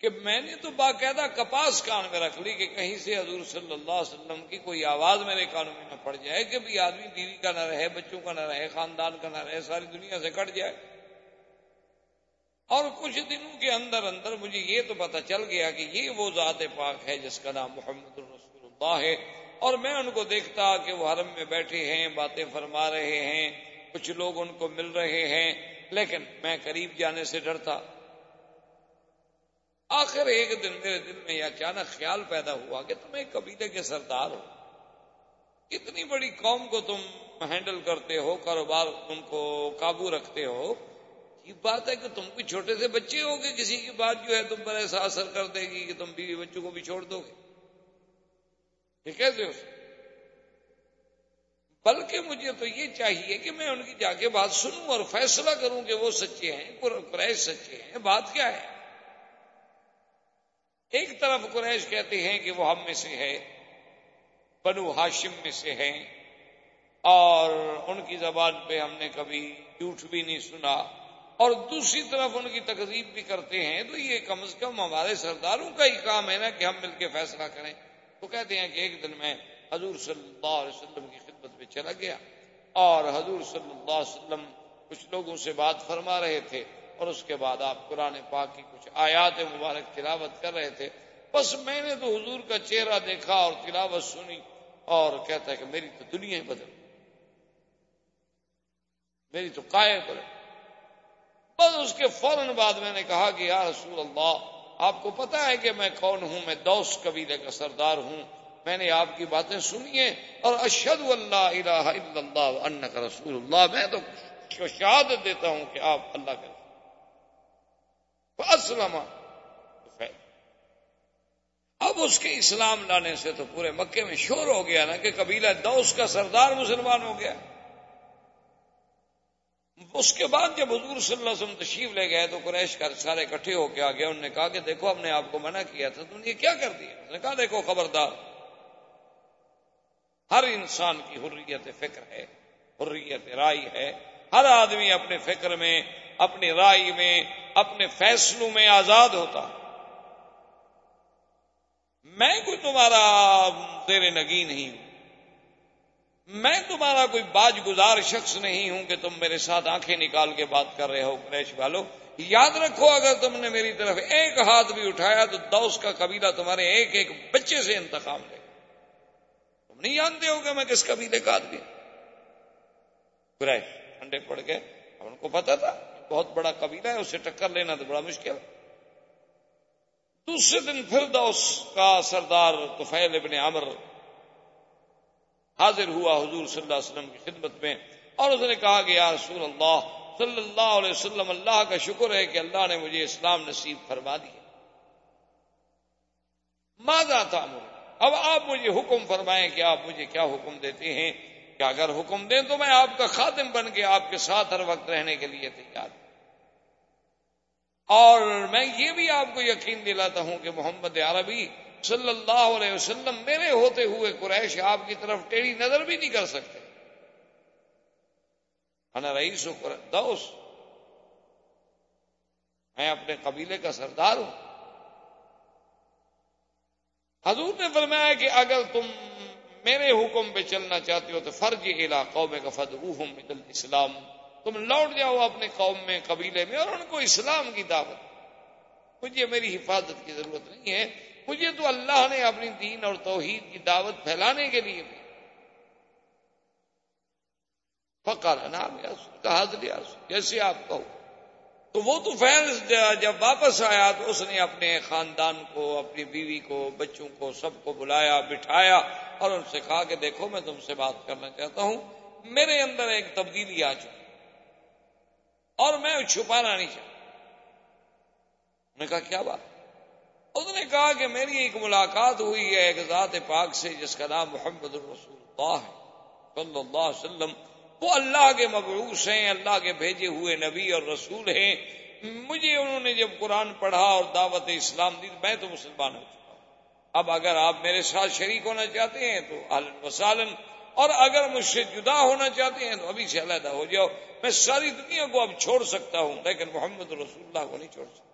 کہ میں نے تو باقاعدہ کپاس کان میں رکھ لی کہ کہیں سے حضور صلی اللہ علیہ وسلم کی کوئی آواز میرے کانوں میں نہ پڑ جائے کہ بھی آدمی بیوی کا نہ رہے، بچوں کا نہ رہے، خاندان کا نہ رہے، ساری دنیا سے کٹ جائے۔ اور کچھ دنوں کے اندر اندر مجھے یہ تو پتا چل گیا کہ یہ وہ ذات پاک ہے جس کا نام محمد الرسول اللہ ہے۔ اور میں ان کو دیکھتا کہ وہ حرم میں بیٹھے ہیں، باتیں فرما رہے ہیں، کچھ لوگ ان کو مل رہے ہیں، لیکن میں قریب جانے سے ڈرتا۔ آخر ایک دن میرے دل میں یہ اچانک خیال پیدا ہوا کہ تم ایک قبیلے کے سردار ہو۔ اتنی بڑی قوم کو تم ہینڈل کرتے ہو، کاروبار ان کو قابو رکھتے ہو۔ یہ بات ہے کہ تم کوئی چھوٹے سے بچے ہو گے، کسی کی بات جو ہے تم پر ایسا اثر کر دے گی کہ تم بیوی بچوں کو بھی چھوڑ دو گے۔ کیسے ہو؟ بلکہ مجھے تو یہ چاہیے کہ میں ان کی جا کے بات سنوں اور فیصلہ کروں کہ وہ سچے ہیں قریش سچے ہیں، بات کیا ہے؟ ایک طرف قریش کہتے ہیں کہ وہ ہم میں سے ہے، بنو ہاشم میں سے ہیں، اور ان کی زبان پہ ہم نے کبھی جھوٹ بھی نہیں سنا، اور دوسری طرف ان کی تقریب بھی کرتے ہیں۔ تو یہ کم از کم ہمارے سرداروں کا ہی کام ہے نا کہ ہم مل کے فیصلہ کریں۔ وہ کہتے ہیں کہ ایک دن میں حضور صلی اللہ علیہ وسلم کی خدمت میں چلا گیا، اور حضور صلی اللہ علیہ وسلم کچھ لوگوں سے بات فرما رہے تھے۔ اور اس کے بعد آپ قرآن پاک کی کچھ آیات مبارک تلاوت کر رہے تھے، بس میں نے تو حضور کا چہرہ دیکھا اور تلاوت سنی اور کہتا ہے کہ میری تو دنیا ہی بدل میری تو کائے بدل بس اس کے فوراً بعد میں نے کہا کہ یا رسول اللہ، آپ کو پتا ہے کہ میں کون ہوں؟ میں دوس قبیلے کا سردار ہوں۔ میں نے آپ کی باتیں سنی ہیں اور اشد اللہ الہ الا اللہ ان کا رسول اللہ۔ میں تو شہادت دیتا ہوں کہ آپ اللہ کا اسلم اب اس کے اسلام لانے سے تو پورے مکے میں شور ہو گیا نا کہ قبیلہ دوس کا سردار مسلمان ہو گیا. اس کے بعد جب حضور صلی اللہ علیہ وسلم تشریف لے گئے تو قریش کا سارے اکٹھے ہو کے آگے انہوں نے کہا کہ دیکھو ہم نے آپ کو منع کیا تھا تم نے کیا کر دیا؟ اس نے کہا، دیکھو خبردار، ہر انسان کی حریت فکر ہے، حریت رائی ہے، ہر آدمی اپنے فکر میں اپنی رائے میں، اپنے فیصلوں میں آزاد ہوتا۔ میں کوئی تمہارا تیرے نگی نہیں ہوں۔ میں تمہارا کوئی باج گزار شخص نہیں ہوں کہ تم میرے ساتھ آنکھیں نکال کے بات کر رہے ہو، قریش والو۔ یاد رکھو، اگر تم نے میری طرف ایک ہاتھ بھی اٹھایا تو دوس کا قبیلہ تمہارے ایک ایک بچے سے انتخاب لے۔ تم نہیں جانتے ہو کہ میں کس قبیلے کا آدمی قریش ٹھنڈے پڑ گئے۔ ان کو پتا تھا۔ بہت بڑا قبیلہ ہے، اسے ٹکر لینا تو بڑا مشکل دوسرے دن پھر دوس کا سردار توفیل ابن عمر حاضر ہوا حضور صلی اللہ علیہ وسلم کی خدمت میں اور اس نے کہا کہ یا رسول اللہ صلی اللہ علیہ وسلم، اللہ کا شکر ہے کہ اللہ نے مجھے اسلام نصیب فرما دیا۔ ماضا تھا اب آپ مجھے حکم فرمائیں کہ آپ مجھے کیا حکم دیتے ہیں؟ کہ اگر حکم دیں تو میں آپ کا خاتم بن کے آپ کے ساتھ ہر وقت رہنے کے لیے تیار ہوں۔ اور میں یہ بھی آپ کو یقین دلاتا ہوں کہ محمد عربی صلی اللہ علیہ وسلم میرے ہوتے ہوئے قریش آپ کی طرف ٹیڑھی نظر بھی نہیں کر سکتے۔ انا رئیس و دوس میں اپنے قبیلے کا سردار ہوں۔ حضور نے فرمایا کہ اگر تم میرے حکم پہ چلنا چاہتے ہو تو فرض علاقوں میں کفد روحم اسلام تم لوٹ جاؤ اپنے قوم میں، قبیلے میں اور ان کو اسلام کی دعوت۔ مجھے میری حفاظت کی ضرورت نہیں ہے۔ مجھے تو اللہ نے اپنی دین اور توحید کی دعوت پھیلانے کے لیے بھی فکر نام کہا جیسے آپ کہو؟ تو وہ تو فیض جب واپس آیا تو اس نے اپنے خاندان کو، اپنی بیوی کو، بچوں کو، سب کو بلایا، بٹھایا اور ان سے کہا کہ دیکھو میں تم سے بات کرنا چاہتا ہوں، میرے اندر ایک تبدیلی آ چکی اور میں چھپانا نہیں چاہتا۔ نے کہا، کیا بات؟ اس نے کہا کہ میری ایک ملاقات ہوئی ہے ایک ذات پاک سے جس کا نام محمد الرسول اللہ ہے، صلی اللہ علیہ وسلم۔ وہ اللہ کے مبعوث ہیں، اللہ کے بھیجے ہوئے نبی اور رسول ہیں۔ مجھے انہوں نے جب قرآن پڑھا اور دعوت اسلام دی، میں تو مسلمان ہو چکا ہوں۔ اب اگر آپ میرے ساتھ شریک ہونا چاہتے ہیں تو وسالن، اور اگر مجھ سے جدا ہونا چاہتے ہیں تو ابھی سے علیحدہ ہو جاؤ۔ میں ساری دنیا کو اب چھوڑ سکتا ہوں، لیکن محمد رسول اللہ کو نہیں چھوڑ سکتا۔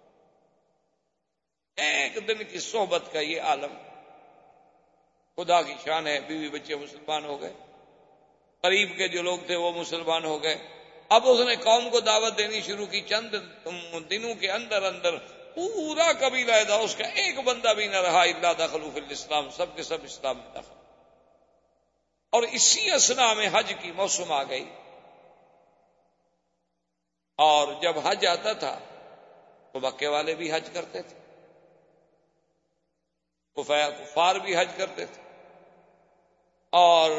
ایک دن کی صحبت کا یہ عالم خدا کی شان ہے، بیوی بچے مسلمان ہو گئے۔ قریب کے جو لوگ تھے وہ مسلمان ہو گئے۔ اب اس نے قوم کو دعوت دینی شروع کی، چند دنوں کے اندر اندر پورا قبیلہ تھا اس کا ایک بندہ بھی نہ رہا اللہ دخل الاسلام، سب کے سب اسلام میں دخل۔ اور اسی اسنا میں حج کی موسم آ گئی۔ اور جب حج آتا تھا، تو مکے والے بھی حج کرتے تھے۔ کفار بھی حج کرتے تھے۔ اور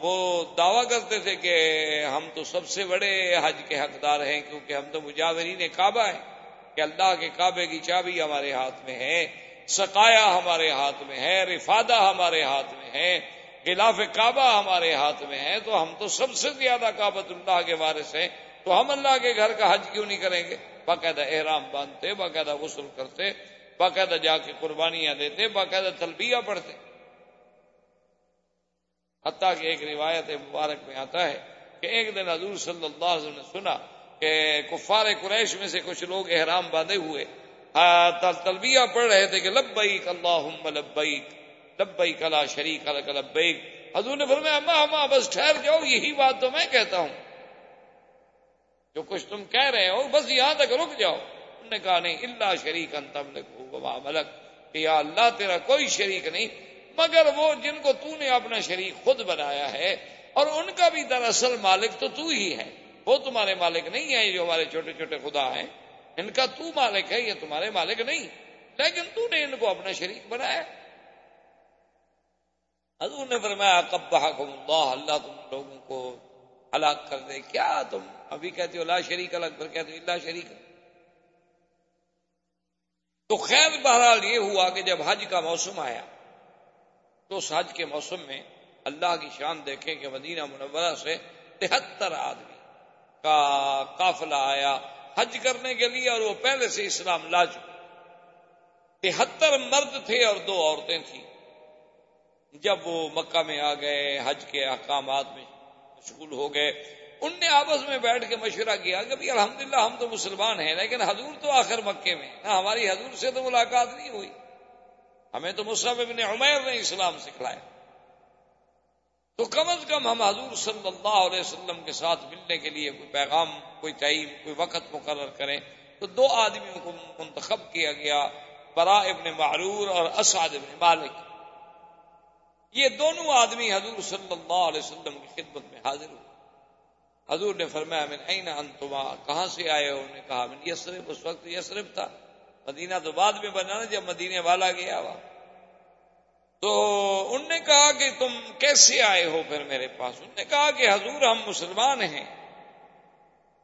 وہ دعویٰ کرتے تھے کہ ہم تو سب سے بڑے حج کے حقدار ہیں کیونکہ ہم تو مجاورین کعبہ ہیں، کہ اللہ کے کعبے کی چابی ہمارے ہاتھ میں ہے سکایا ہمارے ہاتھ میں ہے، رفادہ ہمارے ہاتھ میں ہے، خلاف کعبہ ہمارے ہاتھ میں ہے، تو ہم تو سب سے زیادہ کابت اللہ کے وارث ہیں، تو ہم اللہ کے گھر کا حج کیوں نہیں کریں گے؟ باقاعدہ احرام باندھتے، باقاعدہ غسل کرتے، باقاعدہ جا کے قربانیاں دیتے، باقاعدہ تلبیہ پڑھتے۔ حتیٰ کہ ایک روایت مبارک میں آتا ہے کہ ایک دن حضور صلی اللہ علیہ وسلم نے سنا کہ کفار قریش میں سے کچھ لوگ احرام باندھے ہوئے۔ ہاں، تلبیہ پڑھ رہے تھے کہ لبیک اللہم لبیک لبئی کلا شریک لبیک۔ حضور نے فرمایا، اما اما، بس ٹھہر جاؤ، یہی بات تو میں کہتا ہوں۔ جو کچھ تم کہہ رہے ہو، بس یہاں تک رک جاؤ۔ انہوں نے کہا، نہیں اللہ شریک انتم ملک۔ کہ یا اللہ، تیرا کوئی شریک نہیں مگر وہ جن کو تو نے اپنا شریک خود بنایا ہے، اور ان کا بھی دراصل مالک تو تو ہی ہے۔ وہ تمہارے مالک نہیں ہے جو ہمارے چھوٹے چھوٹے خدا ہیں۔ ان کا تو مالک ہے، یہ تمہارے مالک نہیں۔ لیکن تو نے ان کو اپنا شریک بنایا۔ حضور نے فرمایا کب اللہ اللہ تم لوگوں کو ہلاک کر دے۔ کیا تم ابھی کہتے ہو لا شریک الگ، پھر کہتے ہو اللہ شریک تو خیر بہرحال یہ ہوا کہ جب حج کا موسم آیا تو اس حج کے موسم میں اللہ کی شان دیکھیں کہ مدینہ منورہ سے تہتر آدمی کا قافلہ آیا حج کرنے کے لیے اور وہ پہلے سے اسلام لا چکے تہتر مرد تھے اور دو عورتیں تھیں۔ جب وہ مکہ میں آ گئے، حج کے احکامات میں مشغول ہو گئے، ان نے آپس میں بیٹھ کے مشورہ کیا کہ بھی الحمدللہ ہم تو مسلمان ہیں، لیکن حضور تو آخر مکے میں نہ ہماری حضور سے تو ملاقات نہیں ہوئی۔ ہمیں تو مصحف ابن عمیر نے اسلام سکھلایا۔ تو کم از کم ہم حضور صلی اللہ علیہ وسلم کے ساتھ ملنے کے لیے کوئی پیغام، کوئی ٹائم، کوئی وقت مقرر کریں تو دو آدمیوں کو منتخب کیا گیا، برا ابن معرور اور اسعد ابن مالک۔ یہ دونوں آدمی حضور صلی اللہ علیہ وسلم کی خدمت میں حاضر ہوئے۔ حضور نے فرمایا، من این انتما؟ کہاں سے آئے ہو؟ نے کہا، من یسرف اس وقت یسرف تھا۔ مدینہ تو بعد میں بنا نا، جب مدینے والا گیا ہوا تو ان نے کہا کہ تم کیسے آئے ہو پھر میرے پاس؟ ان نے کہا کہ حضور ہم مسلمان ہیں۔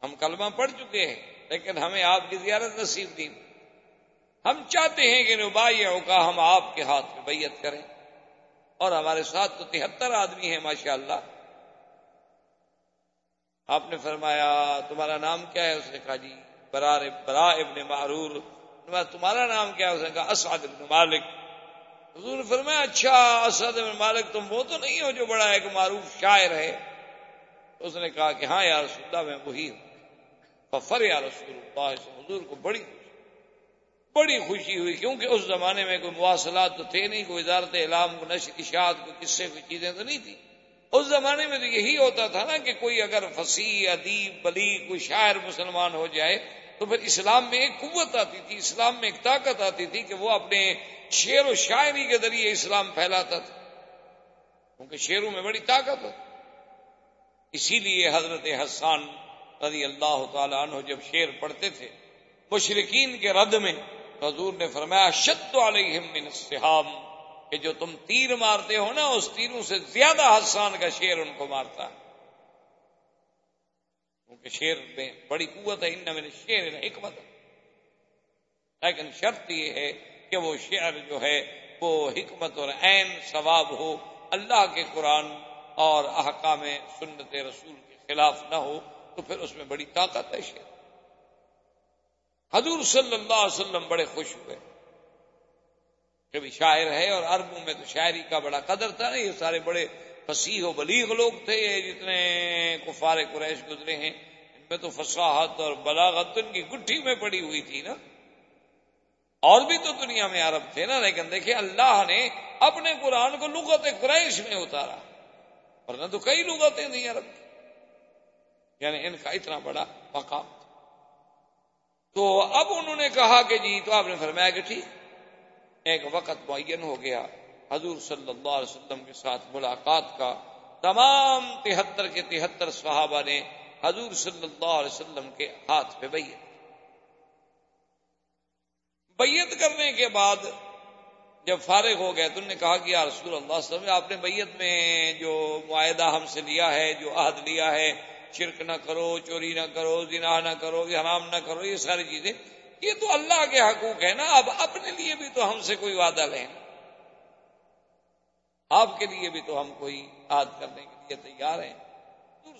ہم کلمہ پڑھ چکے ہیں، لیکن ہمیں آپ کی زیارت نصیب دی ہم چاہتے ہیں کہ نبائیوں کا ہم آپ کے ہاتھ میں بیعت کریں۔ اور ہمارے ساتھ تو تہتر آدمی ہیں ماشاء اللہ آپ نے فرمایا، تمہارا نام کیا ہے؟ اس نے کہا جی برار برا ابن معرور۔ تمہارا نام کیا اس نے کہا اسعد ابن مالک۔ حضور نے فرمایا اچھا اسعد ابن مالک تم وہ تو نہیں ہو جو بڑا ایک معروف شاعر ہے۔ اس نے کہا کہ ہاں یا رسول اللہ، میں وہی ہوں۔ ففر یا رسول اللہ حضور کو بڑی بڑی خوشی ہوئی، کیونکہ اس زمانے میں کوئی مواصلات تو تھے نہیں، کوئی ادارت اعلام کو نشر، اشاعت کو قصے، کوئی چیزیں تو نہیں تھیں اس زمانے میں تو یہی ہوتا تھا نا کہ کوئی اگر فصیح، ادیب بلی کوئی شاعر مسلمان ہو جائے تو پھر اسلام میں ایک قوت آتی تھی، اسلام میں ایک طاقت آتی تھی کہ وہ اپنے شعر و شاعری کے ذریعے اسلام پھیلاتا تھا۔ کیونکہ شعروں میں بڑی طاقت ہے۔ اسی لیے حضرت حسان رضی اللہ تعالیٰ عنہ جب شعر پڑھتے تھے مشرقین کے رد میں حضور نے فرمایا شد علیہم من السحام کہ جو تم تیر مارتے ہو نا، اس تیروں سے زیادہ حسان کا شیر ان کو مارتا ہے۔ کیونکہ شیر میں بڑی قوت ہے ان میں شیر حکمت۔ لیکن شرط یہ ہے کہ وہ شعر جو ہے، وہ حکمت اور عین ثواب ہو، اللہ کے قرآن اور احکام سنت رسول کے خلاف نہ ہو، تو پھر اس میں بڑی طاقت ہے شعر۔ حضور صلی اللہ علیہ وسلم بڑے خوش ہوئے۔ کبھی شاعر ہے اور عربوں میں تو شاعری کا بڑا قدر تھا نا یہ سارے بڑے فصیح و بلیغ لوگ تھے جتنے کفار قریش گزرے ہیں، ان میں تو فصاحت اور بلاغت ان کی گٹھی میں پڑی ہوئی تھی نا۔ اور بھی تو دنیا میں عرب تھے نا، لیکن دیکھیں اللہ نے اپنے قرآن کو لغت قریش میں اتارا، ورنہ تو کئی لغتیں تھیں عرب کی۔ یعنی ان کا اتنا بڑا مقام۔ تو اب انہوں نے کہا کہ جی تو آپ نے فرمایا کہ ٹھیک، ایک وقت معین ہو گیا۔ حضور صلی اللہ علیہ وسلم کے ساتھ ملاقات کا تمام تہتر کے تہتر صحابہ نے حضور صلی اللہ علیہ وسلم کے ہاتھ پہ بیت بیت کرنے کے بعد جب فارغ ہو گئے تو انہوں نے کہا کہ یا رسول اللہ صلی اللہ علیہ وسلم، آپ نے بیت میں جو معاہدہ ہم سے لیا ہے، جو عہد لیا ہے، شرک نہ کرو، چوری نہ کرو، زنا نہ کرو، حرام نہ کرو، یہ ساری چیزیں، یہ تو اللہ کے حقوق ہے نا، اب اپنے لیے بھی تو ہم سے کوئی وعدہ لیں آپ کے لیے بھی تو ہم کوئی عاد کرنے کے لیے تیار ہیں۔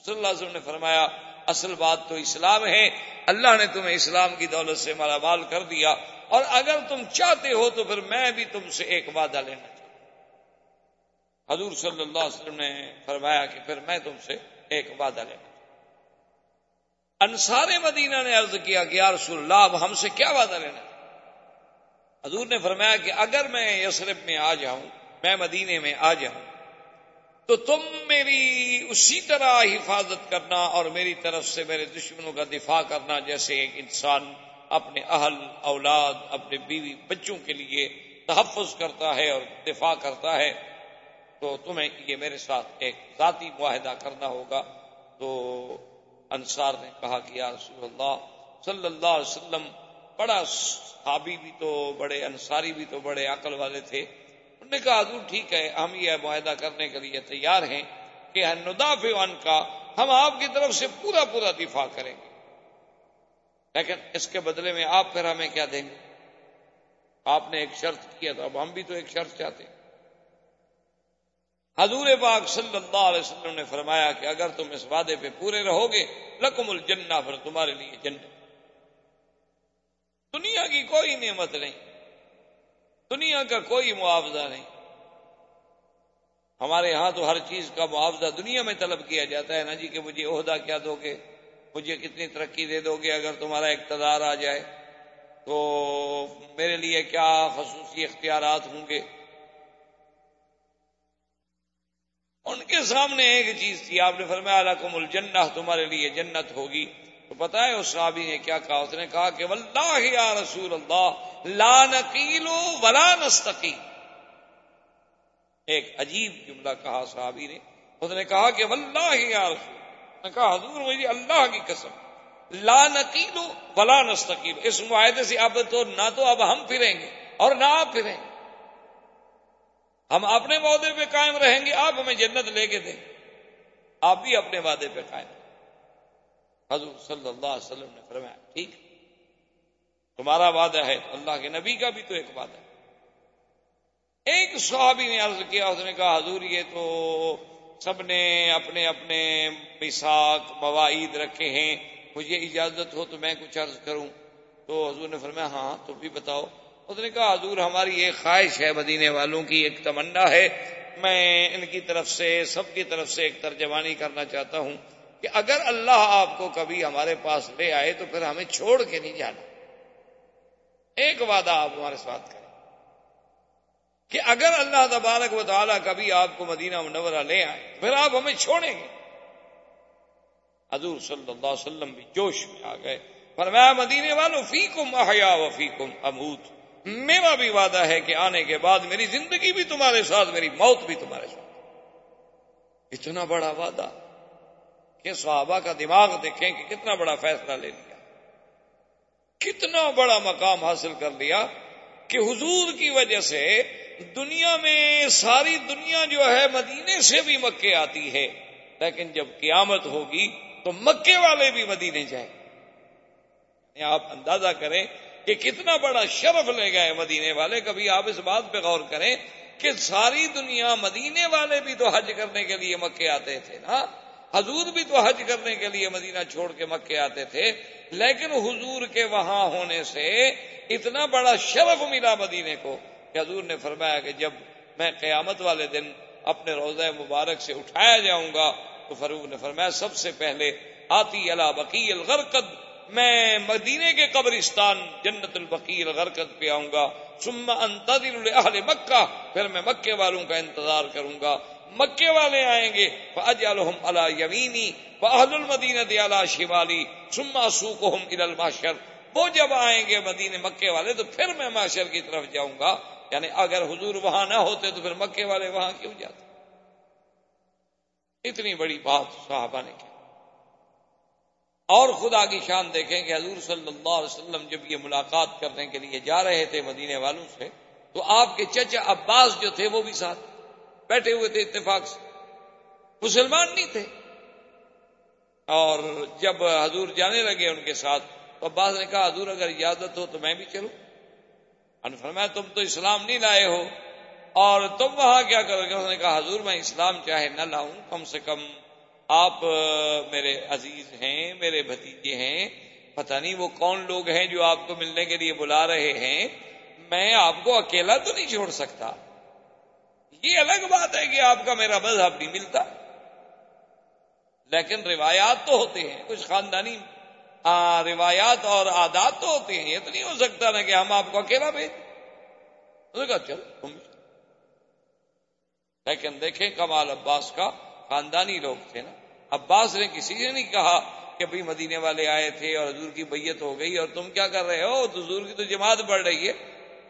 صلی اللہ علیہ وسلم نے فرمایا، اصل بات تو اسلام ہے۔ اللہ نے تمہیں اسلام کی دولت سے مالا مال کر دیا۔ اور اگر تم چاہتے ہو تو پھر میں بھی تم سے ایک وعدہ لینا چاہتا ہوں۔ حضور صلی اللہ علیہ وسلم نے فرمایا کہ پھر میں تم سے ایک وعدہ لینا چاہتا انصار مدینہ نے عرض کیا کہ، یا رسول اللہ، اب ہم سے کیا وعدہ لینا حضور نے فرمایا کہ، اگر میں یسرف میں آ جاؤں میں مدینے میں آ جاؤں۔ تو تم میری اسی طرح حفاظت کرنا اور میری طرف سے میرے دشمنوں کا دفاع کرنا جیسے ایک انسان اپنے اہل، اولاد، اپنے بیوی بچوں کے لیے تحفظ کرتا ہے اور دفاع کرتا ہے، تو تمہیں یہ میرے ساتھ ایک ذاتی معاہدہ کرنا ہوگا۔ تو انصار نے کہا کہ یا رسول اللہ صلی اللہ علیہ وسلم، بڑا صحابی بھی تو، بڑے انصاری بھی تو، بڑے عقل والے تھے۔ انہوں نے کہا، حضور ٹھیک ہے، ہم یہ معاہدہ کرنے کے لیے تیار ہیں کہ نداف ان کا ہم آپ کی طرف سے پورا پورا دفاع کریں گے۔ لیکن اس کے بدلے میں آپ پھر ہمیں کیا دیں گے؟ آپ نے ایک شرط کیا تو اب ہم بھی تو ایک شرط چاہتے ہیں۔ حضور پاک صلی اللہ علیہ وسلم نے فرمایا کہ اگر تم اس وعدے پہ پورے رہو گے، لکم الجنہ، پھر تمہارے لیے جنت۔ دنیا کی کوئی نعمت نہیں۔ دنیا کا کوئی معاوضہ نہیں۔ ہمارے ہاں تو ہر چیز کا معاوضہ دنیا میں طلب کیا جاتا ہے نا جی کہ مجھے عہدہ کیا دو گے، مجھے کتنی ترقی دے دو گے اگر تمہارا اقتدار آ جائے۔ تو میرے لیے کیا خصوصی اختیارات ہوں گے؟ ان کے سامنے ایک چیز تھی، آپ نے فرمایا الجنہ تمہارے لیے جنت ہوگی۔ پتا ہے اس صحابی نے کیا کہا؟ اس نے کہا کہ واللہ یا رسول اللہ، لا نقیلو ولا نستقی ایک عجیب جملہ کہا صحابی نے۔ اس نے کہا کہ واللہ یا رسول نے کہا، حضور مجھے اللہ کی قسم۔ لا نقیلو ولا نستقیل اس معاہدے سے اب تو نہ تو اب ہم پھریں گے اور نہ آپ پھریں۔ گے ہم اپنے وعدے پہ قائم رہیں گے، آپ ہمیں جنت لے کے دیں۔ آپ بھی اپنے وعدے پہ قائم۔ حضور صلی اللہ علیہ وسلم نے فرمایا، ٹھیک تمہارا وعدہ ہے، اللہ کے نبی کا بھی تو ایک وعدہ ہے۔ ایک صحابی نے عرض کیا، اس نے کہا، حضور، یہ تو سب نے اپنے اپنے مساق مواعید رکھے ہیں، مجھے اجازت ہو تو میں کچھ عرض کروں۔ تو حضور نے فرمایا ہاں تو بھی بتاؤ۔ اس نے کہا، حضور، ہماری ایک خواہش ہے، مدینے والوں کی ایک تمنا ہے۔ میں ان کی طرف سے، سب کی طرف سے ایک ترجمانی کرنا چاہتا ہوں۔ کہ اگر اللہ آپ کو کبھی ہمارے پاس لے آئے تو پھر ہمیں چھوڑ کے نہیں جانا۔ ایک وعدہ آپ ہمارے ساتھ کریں۔ کہ اگر اللہ تبارک و تعالیٰ کبھی آپ کو مدینہ منورہ لے آئے، پھر آپ ہمیں چھوڑیں گے۔ حضور صلی اللہ علیہ وسلم بھی جوش میں آ گئے۔ پر میں مدینے والوں فی کم احیا و فی کم اموت۔ میرا بھی وعدہ ہے کہ آنے کے بعد میری زندگی بھی تمہارے ساتھ، میری موت بھی تمہارے ساتھ۔ اتنا بڑا وعدہ۔ کہ صحابہ کا دماغ دیکھیں کہ کتنا بڑا فیصلہ لے لیا۔ کتنا بڑا مقام حاصل کر لیا کہ حضور کی وجہ سے دنیا میں ساری دنیا جو ہے مدینے سے بھی مکے آتی ہے، لیکن جب قیامت ہوگی تو مکے والے بھی مدینے جائیں۔ یعنی آپ اندازہ کریں کہ کتنا بڑا شرف لے گئے مدینے والے۔ کبھی آپ اس بات پہ غور کریں کہ ساری دنیا مدینے والے بھی تو حج کرنے کے لیے مکے آتے تھے نا۔ حضور بھی تو حج کرنے کے لیے مدینہ چھوڑ کے مکے آتے تھے، لیکن حضور کے وہاں ہونے سے اتنا بڑا شرف ملا مدینے کو کہ حضور نے فرمایا کہ جب میں قیامت والے دن اپنے روزہ مبارک سے اٹھایا جاؤں گا، تو فروغ نے فرمایا سب سے پہلے آتی اللہ بکی الغرقد، میں مدینے کے قبرستان جنت البقیر غرکت پہ آؤں گا سما انتظر اہل مکہ، پھر میں مکے والوں کا انتظار کروں گا۔ مکے والے آئیں گے اجالحم اللہ یمینی اہل المدینت اعلی شمالی سما سوکھم ال الماشر وہ جب آئیں گے مدینے، مکے والے، تو پھر میں معاشر کی طرف جاؤں گا۔ یعنی اگر حضور وہاں نہ ہوتے تو پھر مکے والے وہاں کیوں جاتے؟ اتنی بڑی بات صحابہ نے کی اور خدا کی شان دیکھیں کہ حضور صلی اللہ علیہ وسلم جب یہ ملاقات کرنے کے لیے جا رہے تھے مدینے والوں سے، تو آپ کے چچا عباس جو تھے وہ بھی ساتھ بیٹھے ہوئے تھے اتفاق سے۔ مسلمان نہیں تھے۔ اور جب حضور جانے لگے ان کے ساتھ، تو عباس نے کہا، حضور اگر اجازت ہو تو میں بھی چلوں۔ فرمایا، تم تو اسلام نہیں لائے ہو۔ اور تم وہاں کیا کرو گے؟ اس نے کہا، حضور، میں اسلام چاہے نہ لاؤں، کم سے کم آپ میرے عزیز ہیں، میرے بھتیجے ہیں۔ پتہ نہیں وہ کون لوگ ہیں جو آپ کو ملنے کے لیے بلا رہے ہیں۔ میں آپ کو اکیلا تو نہیں چھوڑ سکتا۔ یہ الگ بات ہے کہ آپ کا میرا مذہب نہیں ملتا۔ لیکن روایات تو ہوتے ہیں، کچھ خاندانی روایات اور عادات تو ہوتے ہیں۔ یہ تو نہیں ہو سکتا نا کہ ہم آپ کو اکیلا بھیج چل تم لیکن دیکھیں کمال عباس کا خاندانی لوگ تھے نا۔ عباس نے کسی نے نہیں کہا کہ بھائی مدینے والے آئے تھے اور حضور کی بیت ہو گئی اور تم کیا کر رہے ہو؟ حضور کی تو جماعت بڑھ رہی ہے۔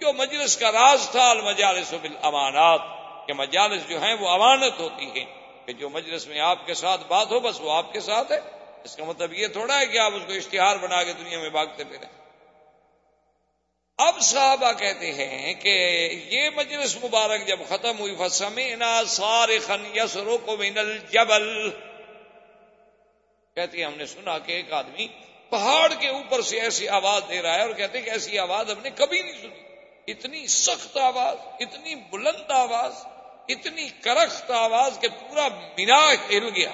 جو مجلس کا راز تھا، المجالس بالامانات۔ کہ مجالس جو ہیں وہ امانت ہوتی ہیں کہ جو مجلس میں آپ کے ساتھ بات ہو، بس وہ آپ کے ساتھ ہے۔ اس کا مطلب یہ تھوڑا ہے کہ آپ اس کو اشتہار بنا کے دنیا میں بھاگتے پھریں۔ اب صحابہ کہتے ہیں کہ یہ مجلس مبارک جب ختم ہوئی فسمینا سارے خن یسرو کو من الجبل۔ کہتے ہیں، ہم نے سنا کہ ایک آدمی پہاڑ کے اوپر سے ایسی آواز دے رہا ہے اور کہتے ہیں کہ ایسی آواز ہم نے کبھی نہیں سنی۔ اتنی سخت آواز، اتنی بلند آواز۔ اتنی کرخت آواز کہ پورا مینا ہل گیا۔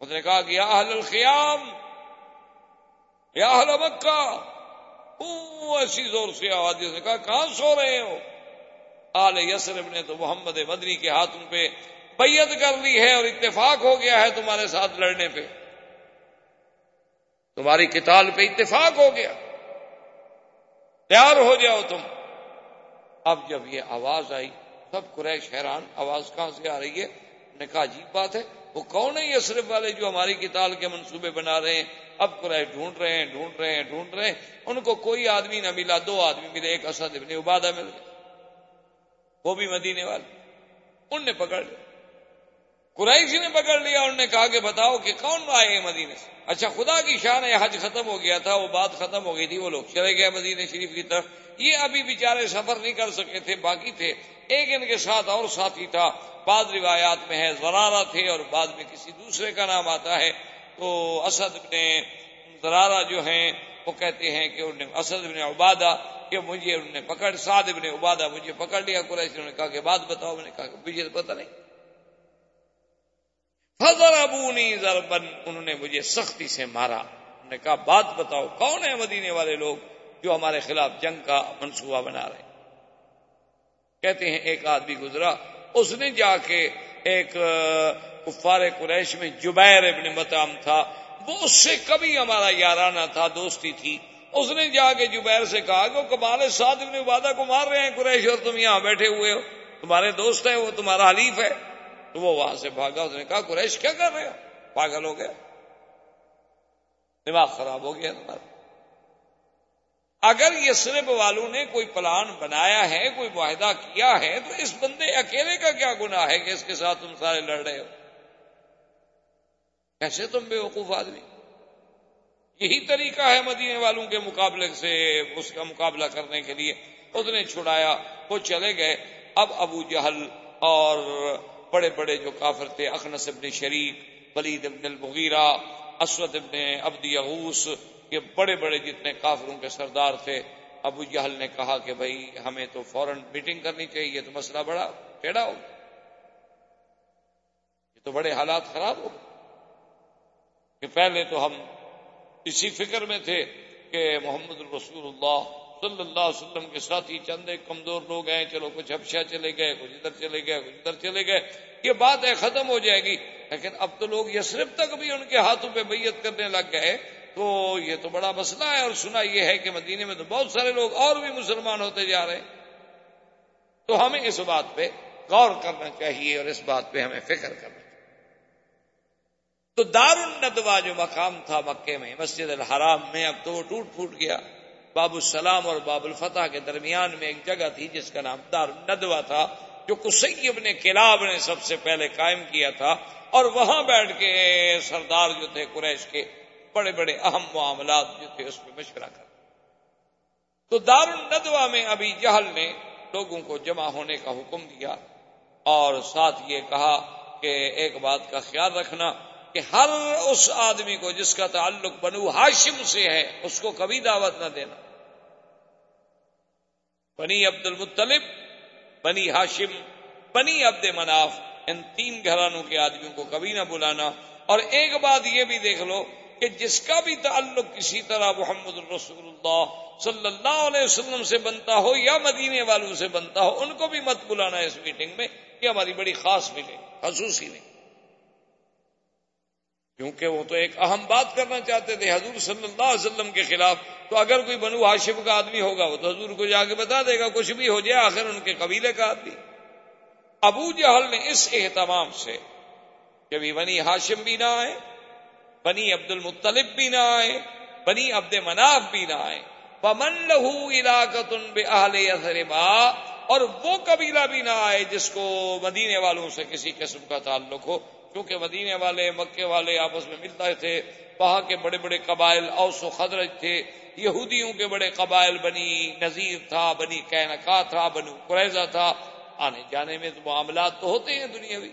اس نے کہا کہ یا اہل الخیام، یا اہل مکہ ایسی زور سے آواز نے کہا، کہاں سو رہے ہو؟ آل یسرف نے تو محمد مدنی کے ہاتھوں پہ بیت کر لی ہے اور اتفاق ہو گیا ہے تمہارے ساتھ لڑنے پہ۔ تمہاری کتاب پہ اتفاق ہو گیا۔ تیار ہو جاؤ تم۔ اب جب یہ آواز آئی سب قریش حیران، آواز کہاں سے آ رہی ہے؟ نے کہا، عجیب بات ہے، وہ کون ہے یہ صرف والے جو ہماری کتاب کے منصوبے بنا رہے ہیں؟ اب قریش ڈھونڈ رہے ہیں، ڈھونڈ رہے ہیں، ڈھونڈ رہے ہیں۔ ان کو کوئی آدمی نہ ملا، دو آدمی ملے، ایک اسد ابن عبادہ مل گئے۔ وہ بھی مدینے والے۔ ان نے پکڑ لیا۔ قریشی نے پکڑ لیا انہوں نے کہا کہ بتاؤ کہ کون آئے مدینے سے؟ اچھا خدا کی شان ہے، حج ختم ہو گیا تھا، وہ بات ختم ہو گئی تھی، وہ لوگ چلے گئے مدینے شریف کی طرف۔ یہ ابھی بیچارے سفر نہیں کر سکے تھے، باقی تھے۔ ایک ان کے ساتھ اور ساتھی تھا۔ بعض روایات میں ہے، زرارہ تھے اور بعد میں کسی دوسرے کا نام آتا ہے۔ تو اسد نے زرارہ جو ہیں، وہ کہتے ہیں کہ انہوں نے، اسد ابن عبادہ، کہ مجھے انہوں نے پکڑ، سعد ابن عبادہ مجھے پکڑ لیا۔ قریش نے کہا کہ بات بتاؤ، میں نے کہا کہ مجھے پتہ نہیں۔ فضر ابونی ضربن انہوں نے مجھے سختی سے مارا۔ انہوں نے کہا، بات بتاؤ، کون ہے مدینے والے لوگ؟ جو ہمارے خلاف جنگ کا منصوبہ بنا رہے ہیں۔ کہتے ہیں ایک آدمی گزرا، اس نے جا کے ایک کفار قریش میں جبیر ابن متام تھا۔ وہ اس سے کبھی ہمارا یارانہ تھا، دوستی تھی۔ اس نے جا کے جبیر سے کہا کہ وہ کمال سعد ابن عبادہ کو مار رہے ہیں قریش اور تم یہاں بیٹھے ہوئے ہو۔ تمہارے دوست ہیں، وہ تمہارا حلیف ہے۔ تو وہ وہاں سے بھاگا، اس نے کہا، قریش کیا کر رہے ہو؟ پاگل ہو گیا۔ دماغ خراب ہو گیا تمہارا۔ اگر یہ صرف والوں نے کوئی پلان بنایا ہے، کوئی معاہدہ کیا ہے، تو اس بندے اکیلے کا کیا گناہ ہے کہ اس کے ساتھ تم سارے لڑ رہے ہو؟ کیسے تم بے وقوف آدمی؟ یہی طریقہ ہے مدینے والوں کے مقابلے سے، اس کا مقابلہ کرنے کے لیے۔ اس نے چھڑایا، وہ چلے گئے۔ اب ابو جہل اور بڑے بڑے جو کافر تھے، اخنس ابن شریک، ولید ابن المغیرہ، اسود ابن ابد یغوس یہ بڑے بڑے جتنے کافروں کے سردار تھے، ابو جہل نے کہا کہ بھائی، ہمیں تو فوراً میٹنگ کرنی چاہیے یہ تو مسئلہ بڑا ٹیڑھا ہو۔ یہ تو بڑے حالات خراب ہو۔ کہ پہلے تو ہم اسی فکر میں تھے کہ محمد الرسول اللہ صلی اللہ علیہ وسلم کے ساتھ ہی چند ایک کمزور لوگ ہیں، چلو کچھ ابشا چلے گئے، کچھ ادھر چلے گئے، کچھ ادھر چلے گئے۔ یہ بات ہے ختم ہو جائے گی۔ لیکن اب تو لوگ یسرف تک بھی ان کے ہاتھوں پہ بیت کرنے لگ گئے۔ تو یہ تو بڑا مسئلہ ہے اور سنا یہ ہے کہ مدینے میں تو بہت سارے لوگ اور بھی مسلمان ہوتے جا رہے ہیں۔ تو ہمیں اس بات پہ غور کرنا چاہیے اور اس بات پہ ہمیں فکر کرنا چاہیے۔ تو دار الندوا جو مقام تھا مکے میں، مسجد الحرام میں، اب تو وہ ٹوٹ پھوٹ گیا۔ باب السلام اور باب الفتح کے درمیان میں ایک جگہ تھی جس کا نام دار الندوا تھا، جو کسیب نے کلاب نے سب سے پہلے قائم کیا تھا۔ اور وہاں بیٹھ کے سردار جو تھے قریش کے بڑے بڑے اہم معاملات جو تھے، اس پہ مشورہ کر۔ تو دار الندوا میں ابھی جہل نے لوگوں کو جمع ہونے کا حکم دیا اور ساتھ یہ کہا کہ ایک بات کا خیال رکھنا کہ ہر اس آدمی کو جس کا تعلق بنو ہاشم سے ہے، اس کو کبھی دعوت نہ دینا۔ بنی عبد المطلب، بنی ہاشم، بنی عبد مناف، ان تین گھرانوں کے آدمیوں کو کبھی نہ بلانا۔ اور ایک بات یہ بھی دیکھ لو کہ جس کا بھی تعلق کسی طرح محمد الرسول اللہ صلی اللہ علیہ وسلم سے بنتا ہو یا مدینے والوں سے بنتا ہو، ان کو بھی مت بلانا اس میٹنگ میں کہ ہماری بڑی خاص ملے خصوصی نہیں کیونکہ وہ تو ایک اہم بات کرنا چاہتے تھے، حضور صلی اللہ علیہ وسلم کے خلاف۔ تو اگر کوئی بنو ہاشم کا آدمی ہوگا، وہ تو حضور کو جا کے بتا دے گا، کچھ بھی ہو جائے، آخر ان کے قبیلے کا آدمی۔ ابو جہل نے اس اہتمام سے کبھی بنی ہاشم بھی نہ آئے بنی عبد المطلب بھی نہ آئے، بنی عبد مناف بھی نہ آئے۔ پمن لہو علاقت اور وہ قبیلہ بھی نہ آئے جس کو مدینے والوں سے کسی قسم کا تعلق ہو۔ کیونکہ مدینے والے، مکے والے آپس میں ملتے تھے، وہاں کے بڑے بڑے قبائل اوس و خدرج تھے۔ یہودیوں کے بڑے قبائل، بنی نذیر تھا، بنی کینکا تھا، بنو قریضہ تھا۔ آنے جانے میں تو معاملات تو ہوتے ہیں دنیاوی۔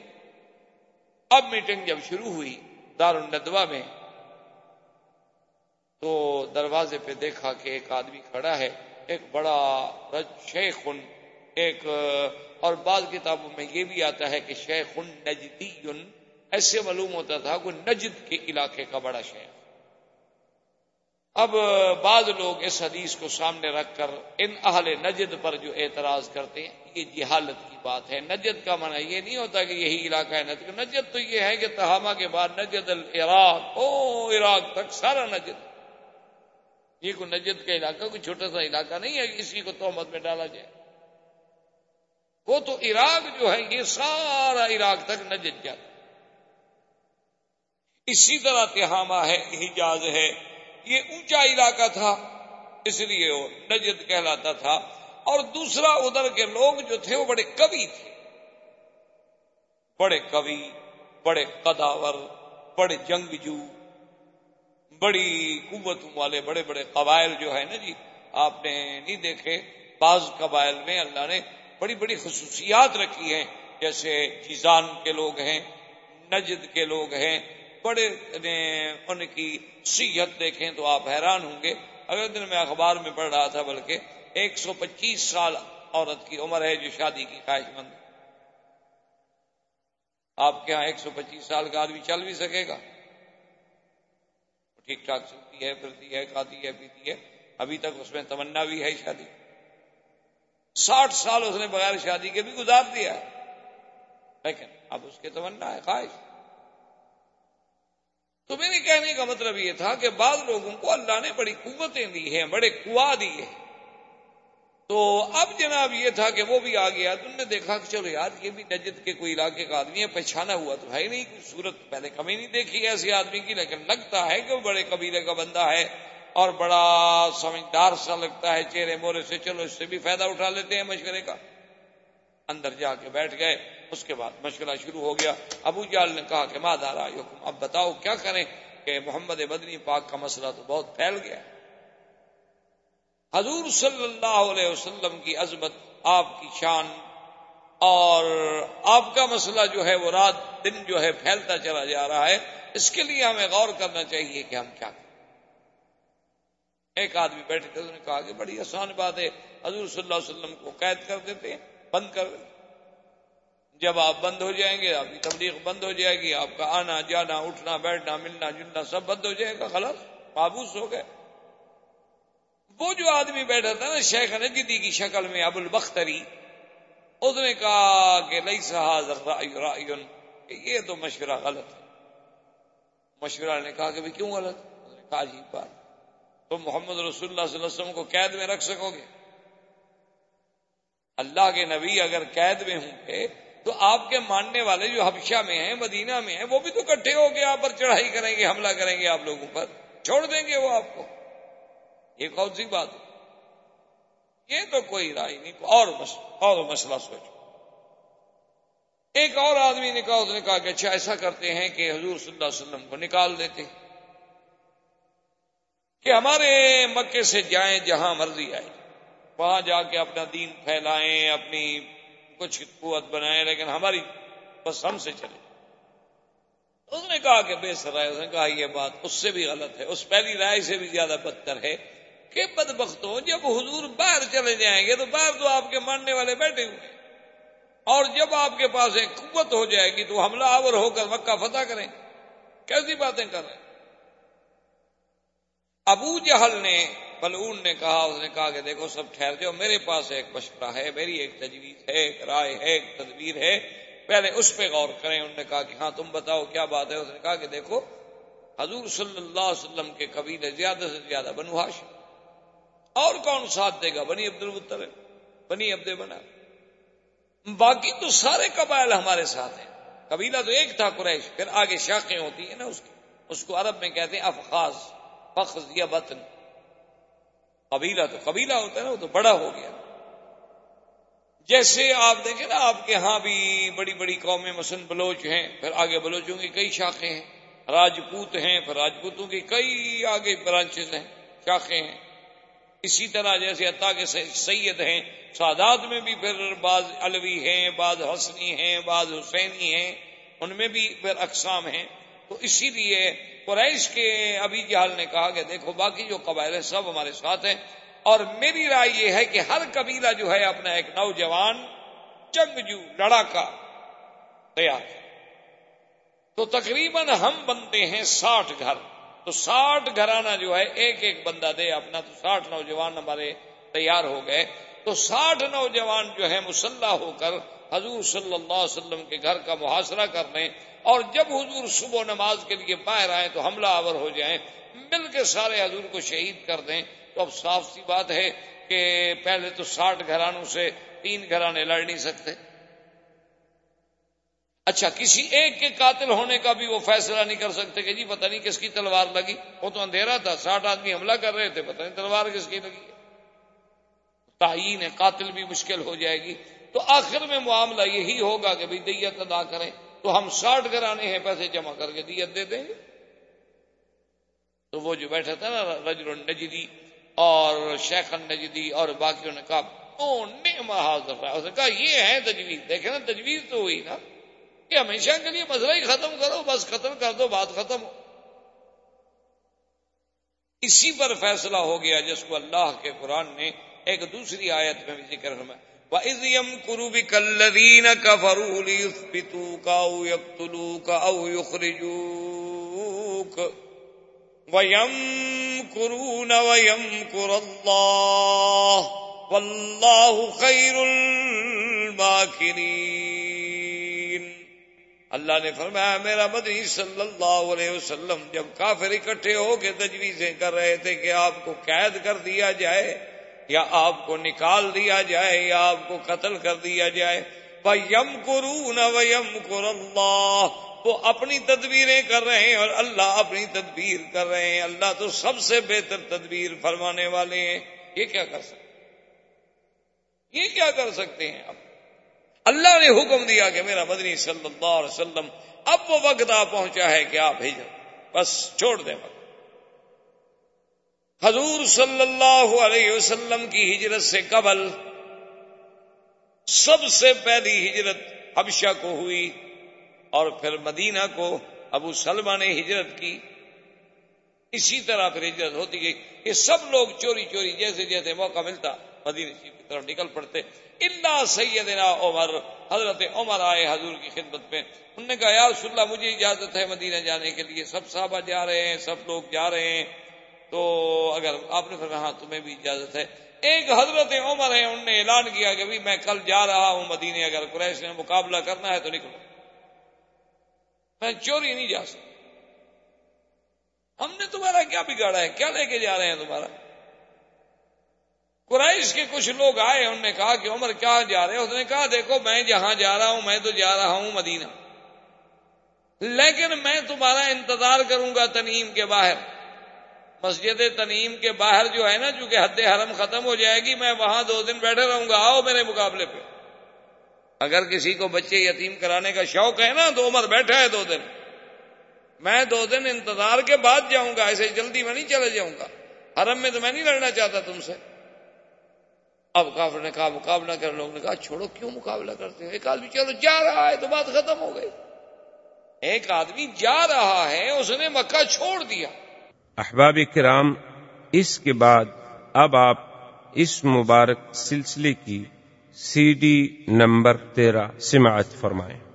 اب میٹنگ جب شروع ہوئی دار الندوا میں تو دروازے پہ دیکھا کہ ایک آدمی کھڑا ہے، ایک بڑا شیخ ایک، اور بعض کتابوں میں یہ بھی آتا ہے کہ شیخ نجدی ایسے معلوم ہوتا تھا کہ نجد کے علاقے کا بڑا شیخ۔ اب بعض لوگ اس حدیث کو سامنے رکھ کر ان اہل نجد پر جو اعتراض کرتے ہیں یہ جہالت کی بات ہے۔ نجد کا منع یہ نہیں ہوتا کہ یہی علاقہ ہے نجد نجد تو یہ ہے کہ تہامہ کے بعد نجد العراق، او عراق تک سارا نجد۔ یہ کوئی نجد کا علاقہ، کوئی چھوٹا سا علاقہ نہیں ہے کسی کو تہمت میں ڈالا جائے۔ وہ تو عراق جو ہے، یہ سارا عراق تک نجد جاتا اسی طرح تہامہ ہے، حجاز ہے۔ یہ اونچا علاقہ تھا، اس لیے وہ نجد کہلاتا تھا۔ اور دوسرا ادھر کے لوگ جو تھے وہ بڑے کبھی تھے۔ بڑے کبھی، بڑے قداور، بڑے جنگجو بڑی قوتوں والے، بڑے بڑے قبائل جو ہے نا جی آپ نے نہیں دیکھے، بعض قبائل میں اللہ نے بڑی بڑی خصوصیات رکھی ہیں۔ جیسے جیزان کے لوگ ہیں، نجد کے لوگ ہیں، بڑے ان کی سیت دیکھیں تو آپ حیران ہوں گے۔ اگلے دن میں اخبار میں پڑھ رہا تھا بلکہ ایک سو پچیس سال عورت کی عمر ہے جو شادی کی خواہش مند آپ کے ہاں ایک سو پچیس سال کا آدمی چل بھی سکے گا۔ ٹھیک ٹھاک چلتی ہے، پھرتی ہے، کھاتی ہے، پیتی ہے۔ ابھی تک اس میں تمنا بھی ہے شادی۔ ساٹھ سال اس نے بغیر شادی کے بھی گزار دیا لیکن اب اس کے تمنا ہے، خواہش۔ تو میرے کہنے کا مطلب یہ تھا کہ بعض لوگوں کو اللہ نے بڑی قوتیں دی ہیں، بڑے کنواں دی ہیں۔ تو اب جناب یہ تھا کہ وہ بھی آ گیا تم نے دیکھا کہ چلو یار، یہ بھی نجد کے کوئی علاقے کا آدمی ہے، پہچانا ہوا تو ہے نہیں، کوئی صورت پہلے کمی نہیں دیکھی ایسے آدمی کی، لیکن لگتا ہے کہ وہ بڑے قبیلے کا بندہ ہے اور بڑا سمجھدار سا لگتا ہے، چہرے مورے سے چلو اس سے بھی فائدہ اٹھا لیتے ہیں مشورے کا۔ اندر جا کے بیٹھ گئے، اس کے بعد مشورہ شروع ہو گیا۔ ابو جال نے کہا کہ ماں دارا اب بتاؤ کیا کریں؟ کہ محمد بدنی پاک کا مسئلہ تو بہت پھیل گیا۔ ہے حضور صلی اللہ علیہ وسلم کی عظمت، آپ کی شان، اور آپ کا مسئلہ جو ہے وہ رات دن جو ہے پھیلتا چلا جا رہا ہے۔ اس کے لیے ہمیں غور کرنا چاہیے کہ ہم کیا کریں۔ ایک آدمی بیٹھے تھے نے کہا کہ بڑی آسان بات ہے، حضور صلی اللہ علیہ وسلم کو قید کر دیتے ہیں، بند کر دیتے جب آپ بند ہو جائیں گے، آپ کی تبلیغ بند ہو جائے گی، آپ کا آنا جانا، اٹھنا، بیٹھنا، ملنا، جلنا، سب بند ہو جائے گا غلط مابوس ہو گئے۔ وہ جو آدمی بیٹھا تھا نا، شیخ نجدی کی شکل میں ابو البختری، اس نے کہا کہ لئی کہ یہ تو مشورہ غلط ہے۔ مشورہ نے کہا کہ کیوں غلط؟ نے کہا جی بات۔ تم محمد رسول اللہ صلی اللہ علیہ وسلم کو قید میں رکھ سکو گے۔ اللہ کے نبی اگر قید میں ہوں گے، تو آپ کے ماننے والے جو حبشہ میں ہیں، مدینہ میں ہیں، وہ بھی تو کٹھے ہو کے آپ پر چڑھائی کریں گے، حملہ کریں گے آپ لوگوں پر۔ چھوڑ دیں گے وہ آپ کو۔ یہ کون سی بات یہ تو کوئی رائے نہیں، اور اور مسئلہ سوچو۔ ایک اور آدمی نے کہا اس نے کہا کہ اچھا ایسا کرتے ہیں کہ حضور صلی اللہ علیہ وسلم کو نکال دیتے کہ ہمارے مکے سے جائیں جہاں مرضی آئے۔ وہاں جا کے اپنا دین پھیلائیں، اپنی کچھ قوت بنائیں، لیکن ہماری بس ہم سے چلے۔ اس نے کہا کہ بے سر اس نے کہا یہ بات اس سے بھی غلط ہے، اس پہلی رائے سے بھی زیادہ بدتر ہے۔ کہ بد بختوں جب حضور باہر چلے جائیں گے تو باہر تو آپ کے ماننے والے بیٹھے ہوئے اور جب آپ کے پاس ایک قوت ہو جائے گی تو حملہ آور ہو کر مکہ فتح کریں۔ کیسی باتیں کر رہے ہیں؟ ابو جہل نے بلون نے کہا، اس نے کہا کہ دیکھو، سب ٹھہر جاؤ، میرے پاس ایک مشورہ ہے، میری ایک تجویز ہے، ایک رائے ہے، ایک تدبیر ہے۔ پہلے اس پہ غور کریں۔ انہوں نے کہا کہ ہاں تم بتاؤ، کیا بات ہے؟ اس نے کہا کہ دیکھو، حضور صلی اللہ علیہ وسلم کے قبیلے زیادہ سے زیادہ بنواش اور کون ساتھ دے گا؟ بنی عبد المطلب بنی عبد بنا۔ باقی تو سارے قبائل ہمارے ساتھ ہیں۔ قبیلہ تو ایک تھا قریش، پھر آگے شاخیں ہوتی ہیں نا اس کی۔ اس کو عرب میں کہتے ہیں افخاص فخذ یا بطن۔ قبیلہ تو قبیلہ ہوتا ہے نا، وہ تو بڑا ہو گیا۔ جیسے آپ دیکھیں نا، آپ کے ہاں بھی بڑی بڑی قومیں مثلاً بلوچ ہیں، پھر آگے بلوچوں کی کئی شاخیں ہیں۔ راجپوت ہیں، پھر راجپوتوں کی کئی آگے برانچز ہیں، شاخیں ہیں۔ اسی طرح جیسے عطا کے سید ہیں، سادات میں بھی پھر بعض الوی ہیں، بعض حسنی ہیں، بعض حسینی ہیں، ان میں بھی پھر اقسام ہیں۔ تو اسی لیے قریش کے ابھی جہال نے کہا کہ دیکھو باقی جو قبائل ہیں سب ہمارے ساتھ ہیں۔ اور میری رائے یہ ہے کہ ہر قبیلہ جو ہے اپنا ایک نوجوان جنگجو لڑاکا تیار تو تقریباً ہم بنتے ہیں ساٹھ گھر۔ تو ساٹھ گھرانہ جو ہے، ایک ایک بندہ دے، اپنا تو ساٹھ نوجوان ہمارے تیار ہو گئے۔ تو ساٹھ نوجوان جو ہے مسلح ہو کر حضور صلی اللہ علیہ وسلم کے گھر کا محاصرہ کر لیں۔ اور جب حضور صبح نماز کے لیے باہر آئے تو حملہ آور ہو جائیں۔ مل کے سارے حضور کو شہید کر دیں۔ تو اب صاف سی بات ہے کہ پہلے تو ساٹھ گھرانوں سے تین گھرانے لڑ نہیں سکتے۔ اچھا کسی ایک کے قاتل ہونے کا بھی وہ فیصلہ نہیں کر سکتے کہ جی پتہ نہیں کس کی تلوار لگی۔ وہ تو اندھیرا تھا، ساٹھ آدمی حملہ کر رہے تھے، پتہ نہیں تلوار کس کی لگی۔ تعین قاتل بھی مشکل ہو جائے گی۔ تو آخر میں معاملہ یہی ہوگا کہ بھائی دیت ادا کریں۔ تو ہم ساٹھ گرانے ہیں، پیسے جمع کر کے دیت دے دیں گے۔ تو وہ جو بیٹھا تھا نا، رجل النجدی اور شیخ النجدی اور باقیوں نے کہا اس نے کہا، یہ ہے تجویز۔ دیکھیں نا، تجویز تو ہوئی نا۔ کہ ہمیشہ کے لیے مسئلہ ہی ختم کرو، بس ختم کر دو، بات ختم ہو۔ اسی پر فیصلہ ہو گیا جس کو اللہ کے قرآن نے ایک دوسری آیت میں بھی ذکر فرمایا۔ وَإِذْ يَمْكُرُ بِكَ الَّذِينَ كَفَرُوا لِيُثْبِتُوكَ أَوْ يَقْتُلُوكَ أَوْ يُخْرِجُوكَ وَيَمْكُرُونَ وَيَمْكُرَ اللَّهُ وَاللَّهُ خَيْرُ الْمَاكِرِينَ۔ اللہ نے فرمایا، میرا مدنی صلی اللہ علیہ وسلم جب کافر اکٹھے ہو کے تجویزیں کر رہے تھے کہ آپ کو قید کر دیا جائے، یا آپ کو نکال دیا جائے، یا آپ کو قتل کر دیا جائے یم کرو نہ ویم کر اللہ وہ اپنی تدبیریں کر رہے ہیں اور اللہ اپنی تدبیر کر رہے ہیں۔ اللہ تو سب سے بہتر تدبیر فرمانے والے ہیں۔ یہ کیا کر سکتے یہ کیا کر سکتے ہیں؟ اب اللہ نے حکم دیا کہ میرا مدنی صلی اللہ علیہ وسلم اب وہ وقت آ پہنچا ہے کہ آپ بھیجو بس چھوڑ دیں وقت۔ حضور صلی اللہ علیہ وسلم کی ہجرت سے قبل سب سے پہلی ہجرت حبشہ کو ہوئی اور پھر مدینہ کو ابو سلمہ نے ہجرت کی۔ اسی طرح پھر ہجرت ہوتی گئی یہ سب لوگ چوری چوری جیسے جیسے موقع ملتا۔ مدینہ شریف کی طرف نکل پڑتے۔ اللہ سیدنا عمر۔ حضرت عمر آئے حضور کی خدمت میں۔ انہوں نے کہا، یا رسول اللہ، مجھے اجازت ہے مدینہ جانے کے لیے۔ سب صحابہ جا رہے ہیں، سب لوگ جا رہے ہیں۔ تو اگر آپ نے فرمایا ہاں تمہیں بھی اجازت ہے۔ ایک حضرت عمر ہے انہوں نے اعلان کیا کہ بھی میں کل جا رہا ہوں مدینے اگر قریش نے مقابلہ کرنا ہے تو نکلو۔ میں چوری نہیں جا سکتا۔ ہم نے تمہارا کیا بگاڑا ہے؟ کیا لے کے جا رہے ہیں تمہارا؟ قریش کے کچھ لوگ آئے، انہوں نے کہا کہ عمر کیا جا رہے؟ اس نے کہا، دیکھو، میں جہاں جا رہا ہوں، میں تو جا رہا ہوں مدینہ۔ لیکن میں تمہارا انتظار کروں گا تنیم کے باہر۔ مسجد تنیم کے باہر جو ہے نا، چونکہ حد حرم ختم ہو جائے گی، میں وہاں دو دن بیٹھے رہوں گا۔ آؤ میرے مقابلے پہ۔ اگر کسی کو بچے یتیم کرانے کا شوق ہے نا، تو عمر بیٹھا ہے دو دن۔ میں دو دن انتظار کے بعد جاؤں گا، ایسے جلدی میں نہیں چلے جاؤں گا۔ حرم میں تو میں نہیں لڑنا چاہتا تم سے۔ اب کافر نے کہا مقابلہ کر لوگوں نے کہا چھوڑو، کیوں مقابلہ کرتے ایک آدمی چلو، جا رہا ہے تو بات ختم ہو گئی۔ ایک آدمی جا رہا ہے، اس نے مکہ چھوڑ دیا۔ احباب کرام، اس کے بعد اب آپ اس مبارک سلسلے کی سی ڈی نمبر تیرہ سماعت فرمائیں۔